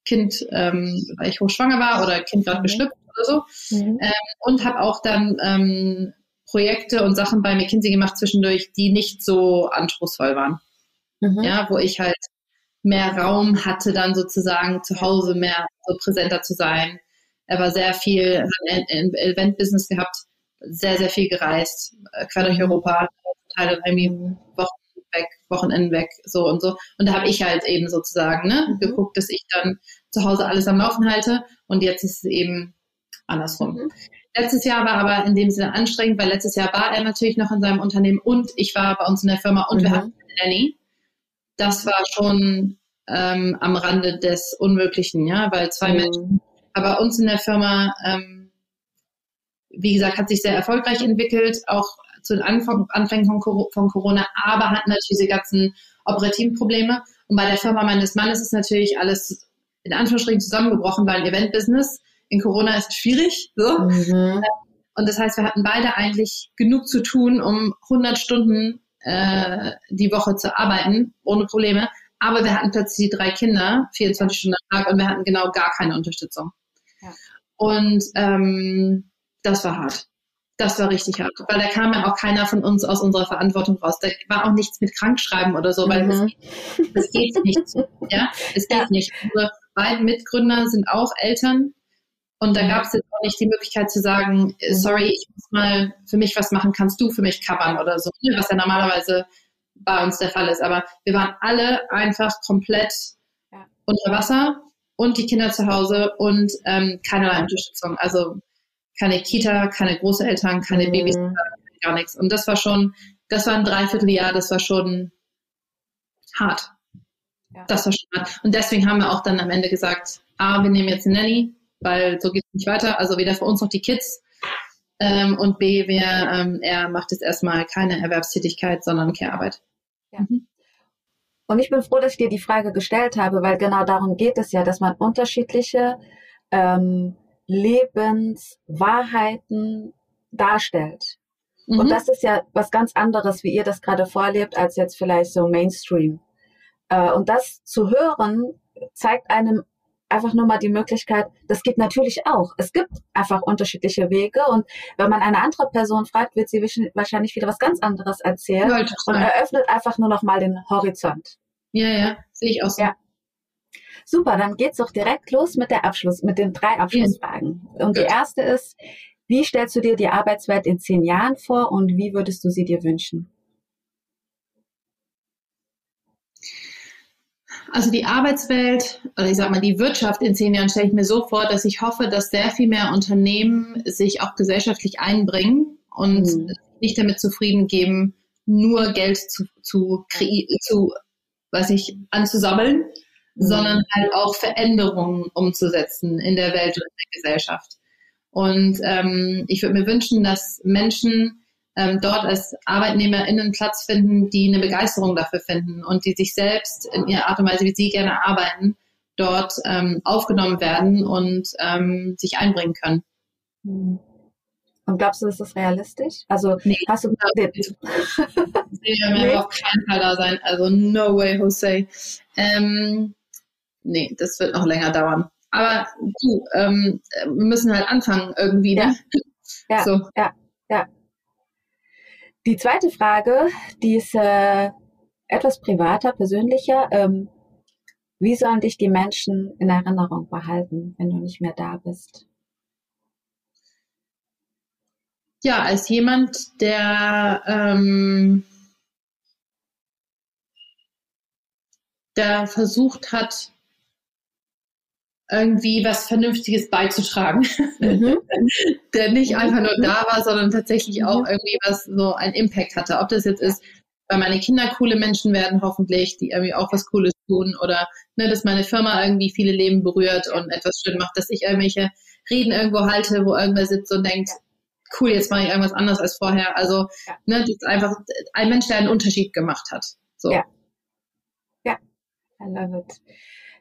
Kind, ähm, weil ich hochschwanger war oder Kind gerade mhm. geschlüpft oder so. Mhm. Ähm, und habe auch dann ähm, Projekte und Sachen bei McKinsey gemacht zwischendurch, die nicht so anspruchsvoll waren. Mhm. Ja, wo ich halt mehr Raum hatte, dann sozusagen zu Hause mehr so präsenter zu sein. Er war sehr viel, hat ein Event-Business gehabt, sehr, sehr viel gereist, äh, quer durch Europa, Teile irgendwie Wochen weg, Wochenenden weg, so und so. Und da habe ich halt eben sozusagen ne, mhm. geguckt, dass ich dann zu Hause alles am Laufen halte. Und jetzt ist es eben andersrum. Mhm. Letztes Jahr war aber in dem Sinne anstrengend, weil letztes Jahr war er natürlich noch in seinem Unternehmen und ich war bei uns in der Firma und mhm. wir hatten eine Nanny. Das war schon ähm, am Rande des Unmöglichen, ja, weil zwei mhm. Menschen, aber uns in der Firma, ähm, wie gesagt, hat sich sehr erfolgreich entwickelt, auch zu den Anfang, Anfängen von, von Corona, aber hatten natürlich diese ganzen operativen Probleme. Und bei der Firma meines Mannes ist natürlich alles in Anführungsstrichen zusammengebrochen, weil ein Event-Business in Corona ist schwierig. So. Mhm. Und das heißt, wir hatten beide eigentlich genug zu tun, um 100 Stunden äh, die Woche zu arbeiten, ohne Probleme. Aber wir hatten plötzlich die drei Kinder, 24 Stunden am Tag, und wir hatten genau gar keine Unterstützung. Und ähm, das war hart. Das war richtig hart, weil da kam ja auch keiner von uns aus unserer Verantwortung raus. Da war auch nichts mit Krankschreiben oder so, weil mhm. das, das geht nicht. Ja, es geht ja. nicht. Unsere beiden Mitgründer sind auch Eltern und da gab es jetzt auch nicht die Möglichkeit zu sagen, mhm. sorry, ich muss mal für mich was machen, kannst du für mich covern oder so, ne, was ja normalerweise bei uns der Fall ist. Aber wir waren alle einfach komplett ja. unter Wasser und die Kinder zu Hause und ähm, keinerlei Unterstützung. Also keine Kita, keine Großeltern, keine mhm. Babys, gar nichts. Und das war schon, das war ein Dreivierteljahr, das war schon hart. Ja. Das war schon hart. Und deswegen haben wir auch dann am Ende gesagt, A, wir nehmen jetzt eine Nanny, weil so geht es nicht weiter. Also weder für uns noch die Kids. Ähm, und B, wir, ähm, er macht jetzt erstmal keine Erwerbstätigkeit, sondern Care-Arbeit. Ja. Mhm. Und ich bin froh, dass ich dir die Frage gestellt habe, weil genau darum geht es ja, dass man unterschiedliche ähm, Lebenswahrheiten darstellt. Mhm. Und das ist ja was ganz anderes, wie ihr das gerade vorlebt, als jetzt vielleicht so Mainstream. Äh, und das zu hören, zeigt einem einfach nur mal die Möglichkeit, das geht natürlich auch. Es gibt einfach unterschiedliche Wege und wenn man eine andere Person fragt, wird sie wahrscheinlich wieder was ganz anderes erzählen und eröffnet einfach nur noch mal den Horizont. Ja, ja, sehe ich auch so. Ja. Super, dann geht's doch direkt los mit der Abschluss, mit den drei Abschlussfragen. Und die erste ist, wie stellst du dir die Arbeitswelt in zehn Jahren vor und wie würdest du sie dir wünschen? Also die Arbeitswelt oder ich sag mal die Wirtschaft in zehn Jahren stelle ich mir so vor, dass ich hoffe, dass sehr viel mehr Unternehmen sich auch gesellschaftlich einbringen und mhm. nicht damit zufrieden geben, nur Geld zu, zu, zu weiß ich, anzusammeln, mhm. sondern halt auch Veränderungen umzusetzen in der Welt und in der Gesellschaft. Und ähm, ich würde mir wünschen, dass Menschen ähm, dort als ArbeitnehmerInnen Platz finden, die eine Begeisterung dafür finden und die sich selbst in ihrer Art und Weise, wie sie gerne arbeiten, dort ähm, aufgenommen werden und ähm, sich einbringen können. Mhm. Und glaubst du, ist das realistisch? Also nee, hast du nee. nee. auf keinen Fall da sein. Also no way, Jose. Ähm, nee, das wird noch länger dauern. Aber du, ähm, wir müssen halt anfangen irgendwie. Ne? Ja. Ja, so. ja, ja. Die zweite Frage, die ist äh, etwas privater, persönlicher. Ähm, wie sollen dich die Menschen in Erinnerung behalten, wenn du nicht mehr da bist? Ja, als jemand, der, ähm, der versucht hat, irgendwie was Vernünftiges beizutragen, mhm. <laughs> der nicht einfach nur da war, sondern tatsächlich auch irgendwie was so einen Impact hatte. Ob das jetzt ist, weil meine Kinder coole Menschen werden, hoffentlich, die irgendwie auch was Cooles tun oder ne, dass meine Firma irgendwie viele Leben berührt und etwas schön macht, dass ich irgendwelche Reden irgendwo halte, wo irgendwer sitzt und denkt, cool, jetzt mache ich irgendwas anderes als vorher. Also, ja. ne, das ist einfach ein Mensch, der einen Unterschied gemacht hat. So. Ja. Ja, I love it.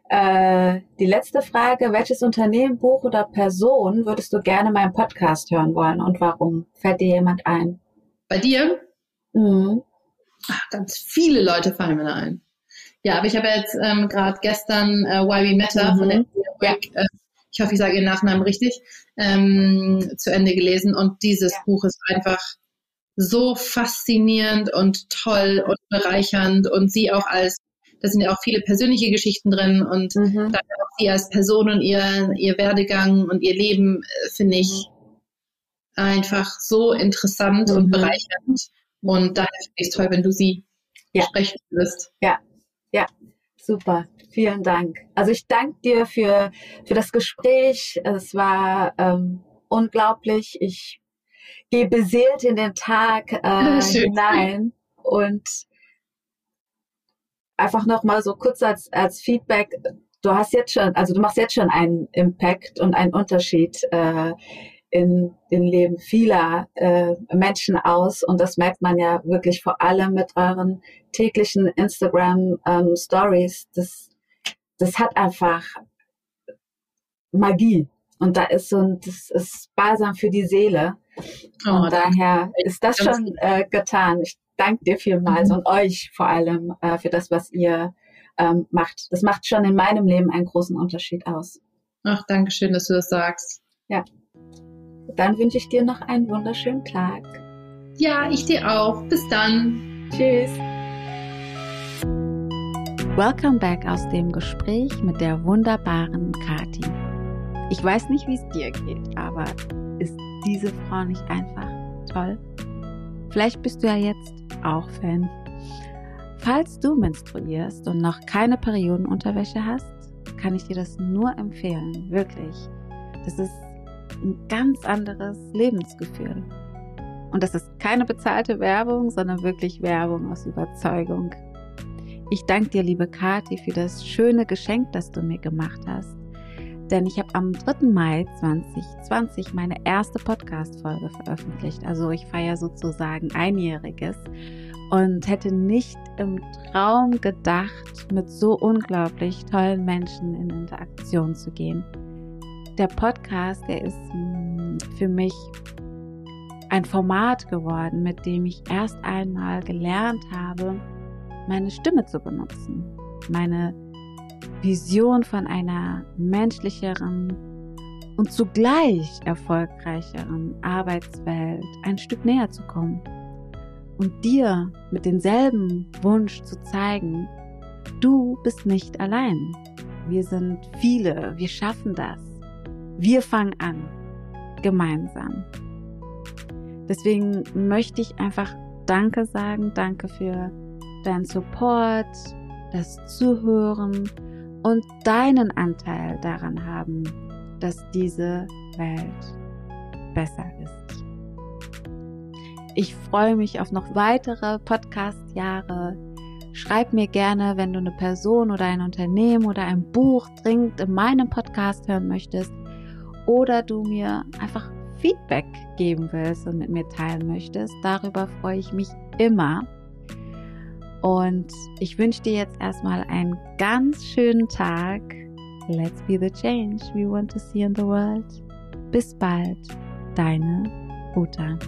Äh, die letzte Frage, welches Unternehmen, Buch oder Person würdest du gerne meinen Podcast hören wollen und warum? Fällt dir jemand ein? Bei dir? Mhm. Ach, ganz viele Leute fallen mir da ein. Ja, aber ich habe jetzt ähm, gerade gestern äh, Why We Matter mhm. von der ja. äh, ich hoffe, ich sage Ihren Nachnamen richtig, ähm, zu Ende gelesen. Und dieses ja. Buch ist einfach so faszinierend und toll und bereichernd und sie auch als da sind ja auch viele persönliche Geschichten drin und mhm. auch sie als Person und ihr, ihr Werdegang und ihr Leben äh, finde ich einfach so interessant mhm. und bereichernd. Und daher finde ich es toll, wenn du sie ja. sprechen wirst. Ja, ja, super. Vielen Dank. Also ich danke dir für, für das Gespräch. Es war ähm, unglaublich. Ich gehe beseelt in den Tag äh, hinein und einfach nochmal so kurz als, als Feedback. Du hast jetzt schon, also du machst jetzt schon einen Impact und einen Unterschied äh, in den Leben vieler äh, Menschen aus. Und das merkt man ja wirklich vor allem mit euren täglichen Instagram ähm, Stories. Das, das hat einfach Magie. Und da ist so ein, das ist Balsam für die Seele. Oh, und daher ist das schon äh, getan. Ich danke dir vielmals mhm. und euch vor allem äh, für das, was ihr ähm, macht. Das macht schon in meinem Leben einen großen Unterschied aus. Ach, danke schön, dass du das sagst. Ja. Dann wünsche ich dir noch einen wunderschönen Tag. Ja, ich dir auch. Bis dann. Tschüss. Welcome back aus dem Gespräch mit der wunderbaren Kati. Ich weiß nicht, wie es dir geht, aber ist diese Frau nicht einfach toll? Vielleicht bist du ja jetzt auch Fan. Falls du menstruierst und noch keine Periodenunterwäsche hast, kann ich dir das nur empfehlen. Wirklich. Das ist ein ganz anderes Lebensgefühl. Und das ist keine bezahlte Werbung, sondern wirklich Werbung aus Überzeugung. Ich danke dir, liebe Kathi, für das schöne Geschenk, das du mir gemacht hast. Denn ich habe am 3. Mai 2020 meine erste Podcast-Folge veröffentlicht. Also ich feiere sozusagen einjähriges und hätte nicht im Traum gedacht, mit so unglaublich tollen Menschen in Interaktion zu gehen der Podcast, der ist hm, für mich ein Format geworden, mit dem ich erst einmal gelernt habe, meine Stimme zu benutzen, meine Vision von einer menschlicheren und zugleich erfolgreicheren Arbeitswelt ein Stück näher zu kommen und dir mit demselben Wunsch zu zeigen, du bist nicht allein. Wir sind viele, wir schaffen das. Wir fangen an, gemeinsam. Deswegen möchte ich einfach Danke sagen, danke für deinen Support, das Zuhören und deinen Anteil daran haben, dass diese Welt besser ist. Ich freue mich auf noch weitere Podcast-Jahre. Schreib mir gerne, wenn du eine Person oder ein Unternehmen oder ein Buch dringend in meinem Podcast hören möchtest oder du mir einfach Feedback geben willst und mit mir teilen möchtest. Darüber freue ich mich immer. Und ich wünsche dir jetzt erstmal einen ganz schönen Tag. Let's be the change we want to see in the world. Bis bald, deine Uta.